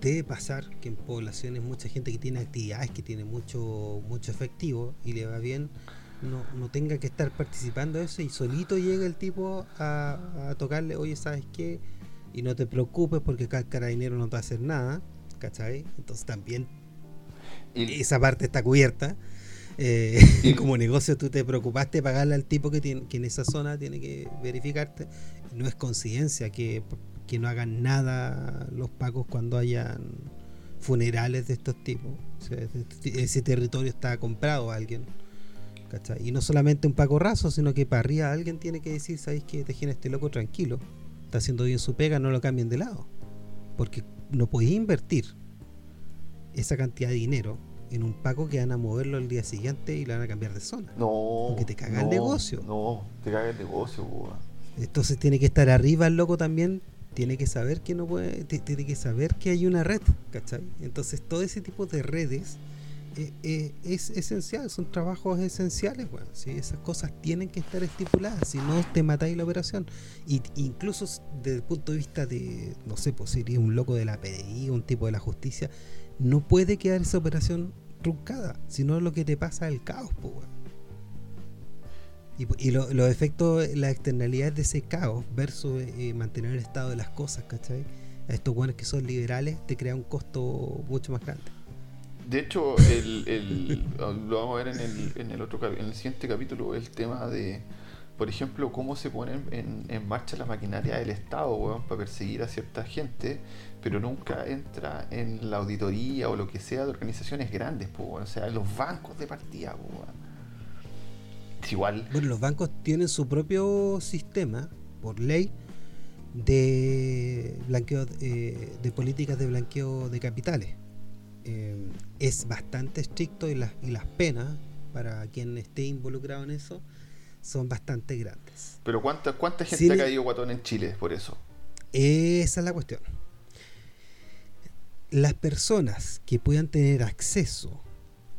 debe pasar que en poblaciones mucha gente que tiene actividades, que tiene mucho, mucho efectivo y le va bien, no, no tenga que estar participando de eso y solito llega el tipo a, tocarle, oye, ¿sabes qué? Y no te preocupes porque cada carabinero no te va a hacer nada ¿cachai? Entonces también esa parte está cubierta. Eh, y como negocio tú te preocupaste de pagarle al tipo que, tiene, que en esa zona tiene que verificarte. No es coincidencia que, que no hagan nada los pagos cuando hayan funerales de estos tipos. ese territorio está comprado a alguien. ¿cachai? Y no solamente un pago raso, sino que para arriba alguien tiene que decir, ¿sabéis que dejen este loco tranquilo? Está haciendo bien su pega, no lo cambien de lado. Porque no podéis invertir esa cantidad de dinero en un pago que van a moverlo el día siguiente y lo van a cambiar de zona. No. Porque te caga el negocio. No, te caga el negocio, Entonces tiene que estar arriba el loco también. Tiene que saber que no puede. Tiene que saber que hay una red, ¿cachai? Entonces todo ese tipo de redes eh, eh, es esencial, son trabajos esenciales, bueno, ¿sí? esas cosas tienen que estar estipuladas, si no te matáis la operación. Y, incluso desde el punto de vista de, no sé, pues sería un loco de la PDI, un tipo de la justicia, no puede quedar esa operación truncada, sino lo que te pasa es el caos, pues, Y, los efectos, las externalidades de ese caos versus eh, mantener el estado de las cosas, ¿cachai? A estos buenos que son liberales te crea un costo mucho más grande. De hecho, el, lo vamos a ver en el, otro en el siguiente capítulo, el tema de, por ejemplo, cómo se ponen en, marcha la maquinaria del Estado, para perseguir a cierta gente, pero nunca entra en la auditoría o lo que sea de organizaciones grandes, o sea, los bancos de partida, igual. Bueno, los bancos tienen su propio sistema, por ley, de blanqueo, eh, de políticas de blanqueo de capitales. Eh, es bastante estricto y las, y las penas para quien esté involucrado en eso son bastante grandes. Pero ¿cuánta, cuánta gente ha caído guatón en Chile por eso? Esa es la cuestión. Las personas que puedan tener acceso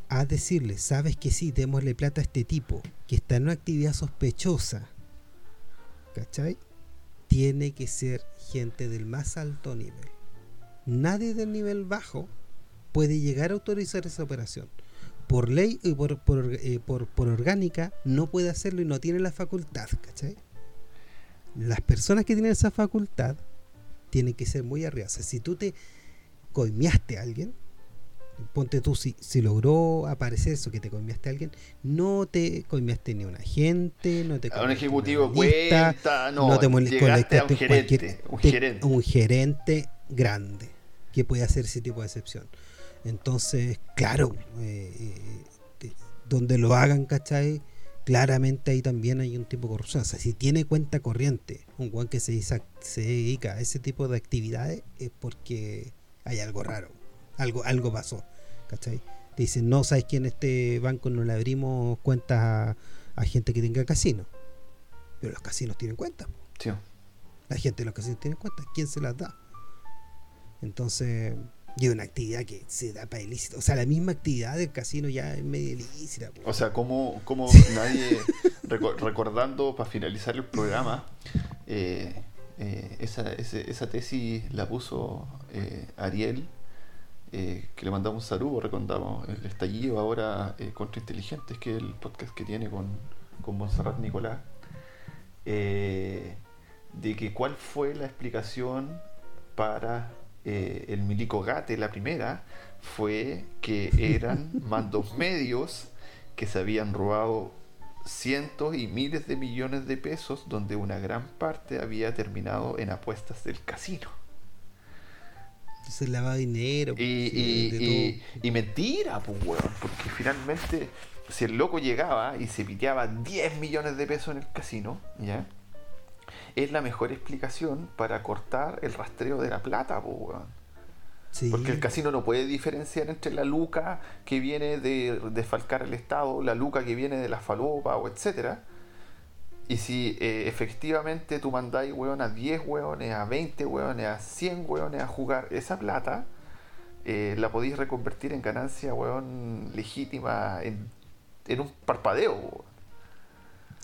a decirle, sabes que sí, démosle plata a este tipo que está en una actividad sospechosa, ¿cachai? Tiene que ser gente del más alto nivel. Nadie del nivel bajo puede llegar a autorizar esa operación. Por ley y por, eh, por, por, orgánica no puede hacerlo y no tiene la facultad, ¿cachai? Las personas que tienen esa facultad tienen que ser muy arriba. si tú te coimeaste a alguien, ponte tú, si, si logró aparecer eso, que te coimeaste a alguien, no te coimeaste ni a un agente, no te a un ejecutivo cuenta, no, no te a un gerente, un gerente. un gerente grande que puede hacer ese tipo de excepción. Entonces, claro, eh, eh, donde lo hagan, ¿cachai? Claramente ahí también hay un tipo de corrupción. O sea, si tiene cuenta corriente, un guan que se, se dedica a ese tipo de actividades, es porque hay algo raro. Algo, algo pasó. ¿Cachai? Te dicen, no, sabes que en este banco no le abrimos cuentas a, gente que tenga casino. Pero los casinos tienen cuentas. La gente de los casinos tiene cuentas. ¿Quién se las da? Entonces, y una actividad que se da para ilícito. O sea, la misma actividad del casino ya es medio ilícita. O sea, como, como nadie, recordando para finalizar el programa, eh, eh, esa, esa, tesis la puso eh, Ariel, que le mandamos un saludo, recordamos el estallido ahora contra Inteligentes, que es el podcast que tiene con, con Monserrat Nicolás, de que cuál fue la explicación para eh, el Milico Gate, la primera, fue que eran mandos medios que se habían robado cientos y miles de millones de pesos, donde una gran parte había terminado en apuestas del casino. Se lavaba dinero. Y, y, mentira, pues, porque finalmente, si el loco llegaba y se piteaba 10 millones de pesos en el casino, ¿ya? Es la mejor explicación para cortar el rastreo de la plata, Porque el casino no puede diferenciar entre la luca que viene de desfalcar el Estado, la luca que viene de la falopa o etcétera. Y si eh, efectivamente tú mandáis weón, a 10 hueones, a 20 hueones, a 100 hueones a jugar esa plata, eh, la podéis reconvertir en ganancia weón, legítima en, en un parpadeo.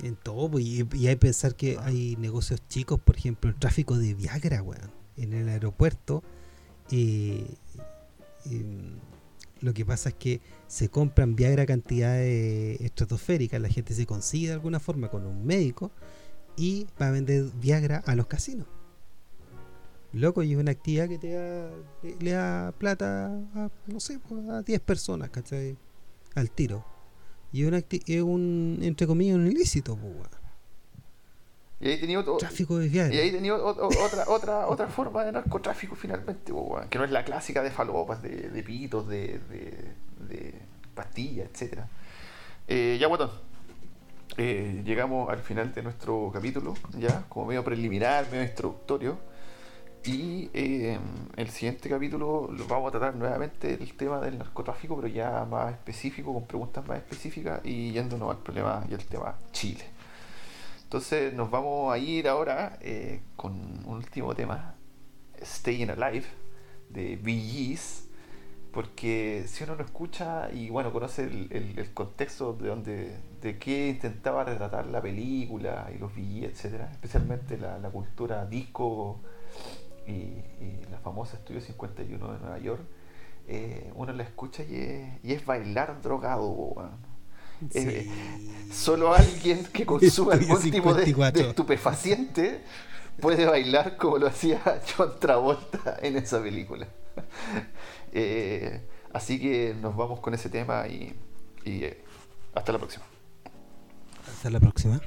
En todo, pues, y, hay que pensar que hay negocios chicos, por ejemplo, el tráfico de Viagra, weón, en el aeropuerto. Eh, em, lo que pasa es que se compran Viagra cantidades estratosféricas, la gente se consigue de alguna forma con un médico y va a vender Viagra a los casinos. Loco, y es una actividad que te da, le, da plata a, no sé, pues, a 10 personas, ¿cachai? Al tiro. Y es un, entre comillas, un ilícito, pues, y ahí tenía otro, tráfico de viajes. Y ahí tenía otra, otra, otra forma de narcotráfico finalmente, que no es la clásica de falopas, de, de pitos, de, de, pastillas, etcétera. Eh, ya, guatón. Eh, llegamos al final de nuestro capítulo, ya, como medio preliminar, medio introductorio. Y eh, el siguiente capítulo lo vamos a tratar nuevamente el tema del narcotráfico, pero ya más específico, con preguntas más específicas y yéndonos al problema y el tema Chile. Entonces nos vamos a ir ahora eh, con un último tema, Staying Alive, de VGs, porque si uno lo escucha y bueno, conoce el, contexto de donde de qué intentaba retratar la película y los VGs, etcétera, especialmente la, la cultura disco y, la famosa Estudio 51 de Nueva York, eh, uno la escucha y es, bailar drogado. Eh, solo alguien que consuma algún tipo de, estupefaciente puede bailar como lo hacía John Travolta en esa película. Eh, así que nos vamos con ese tema y hasta la próxima. Hasta la próxima.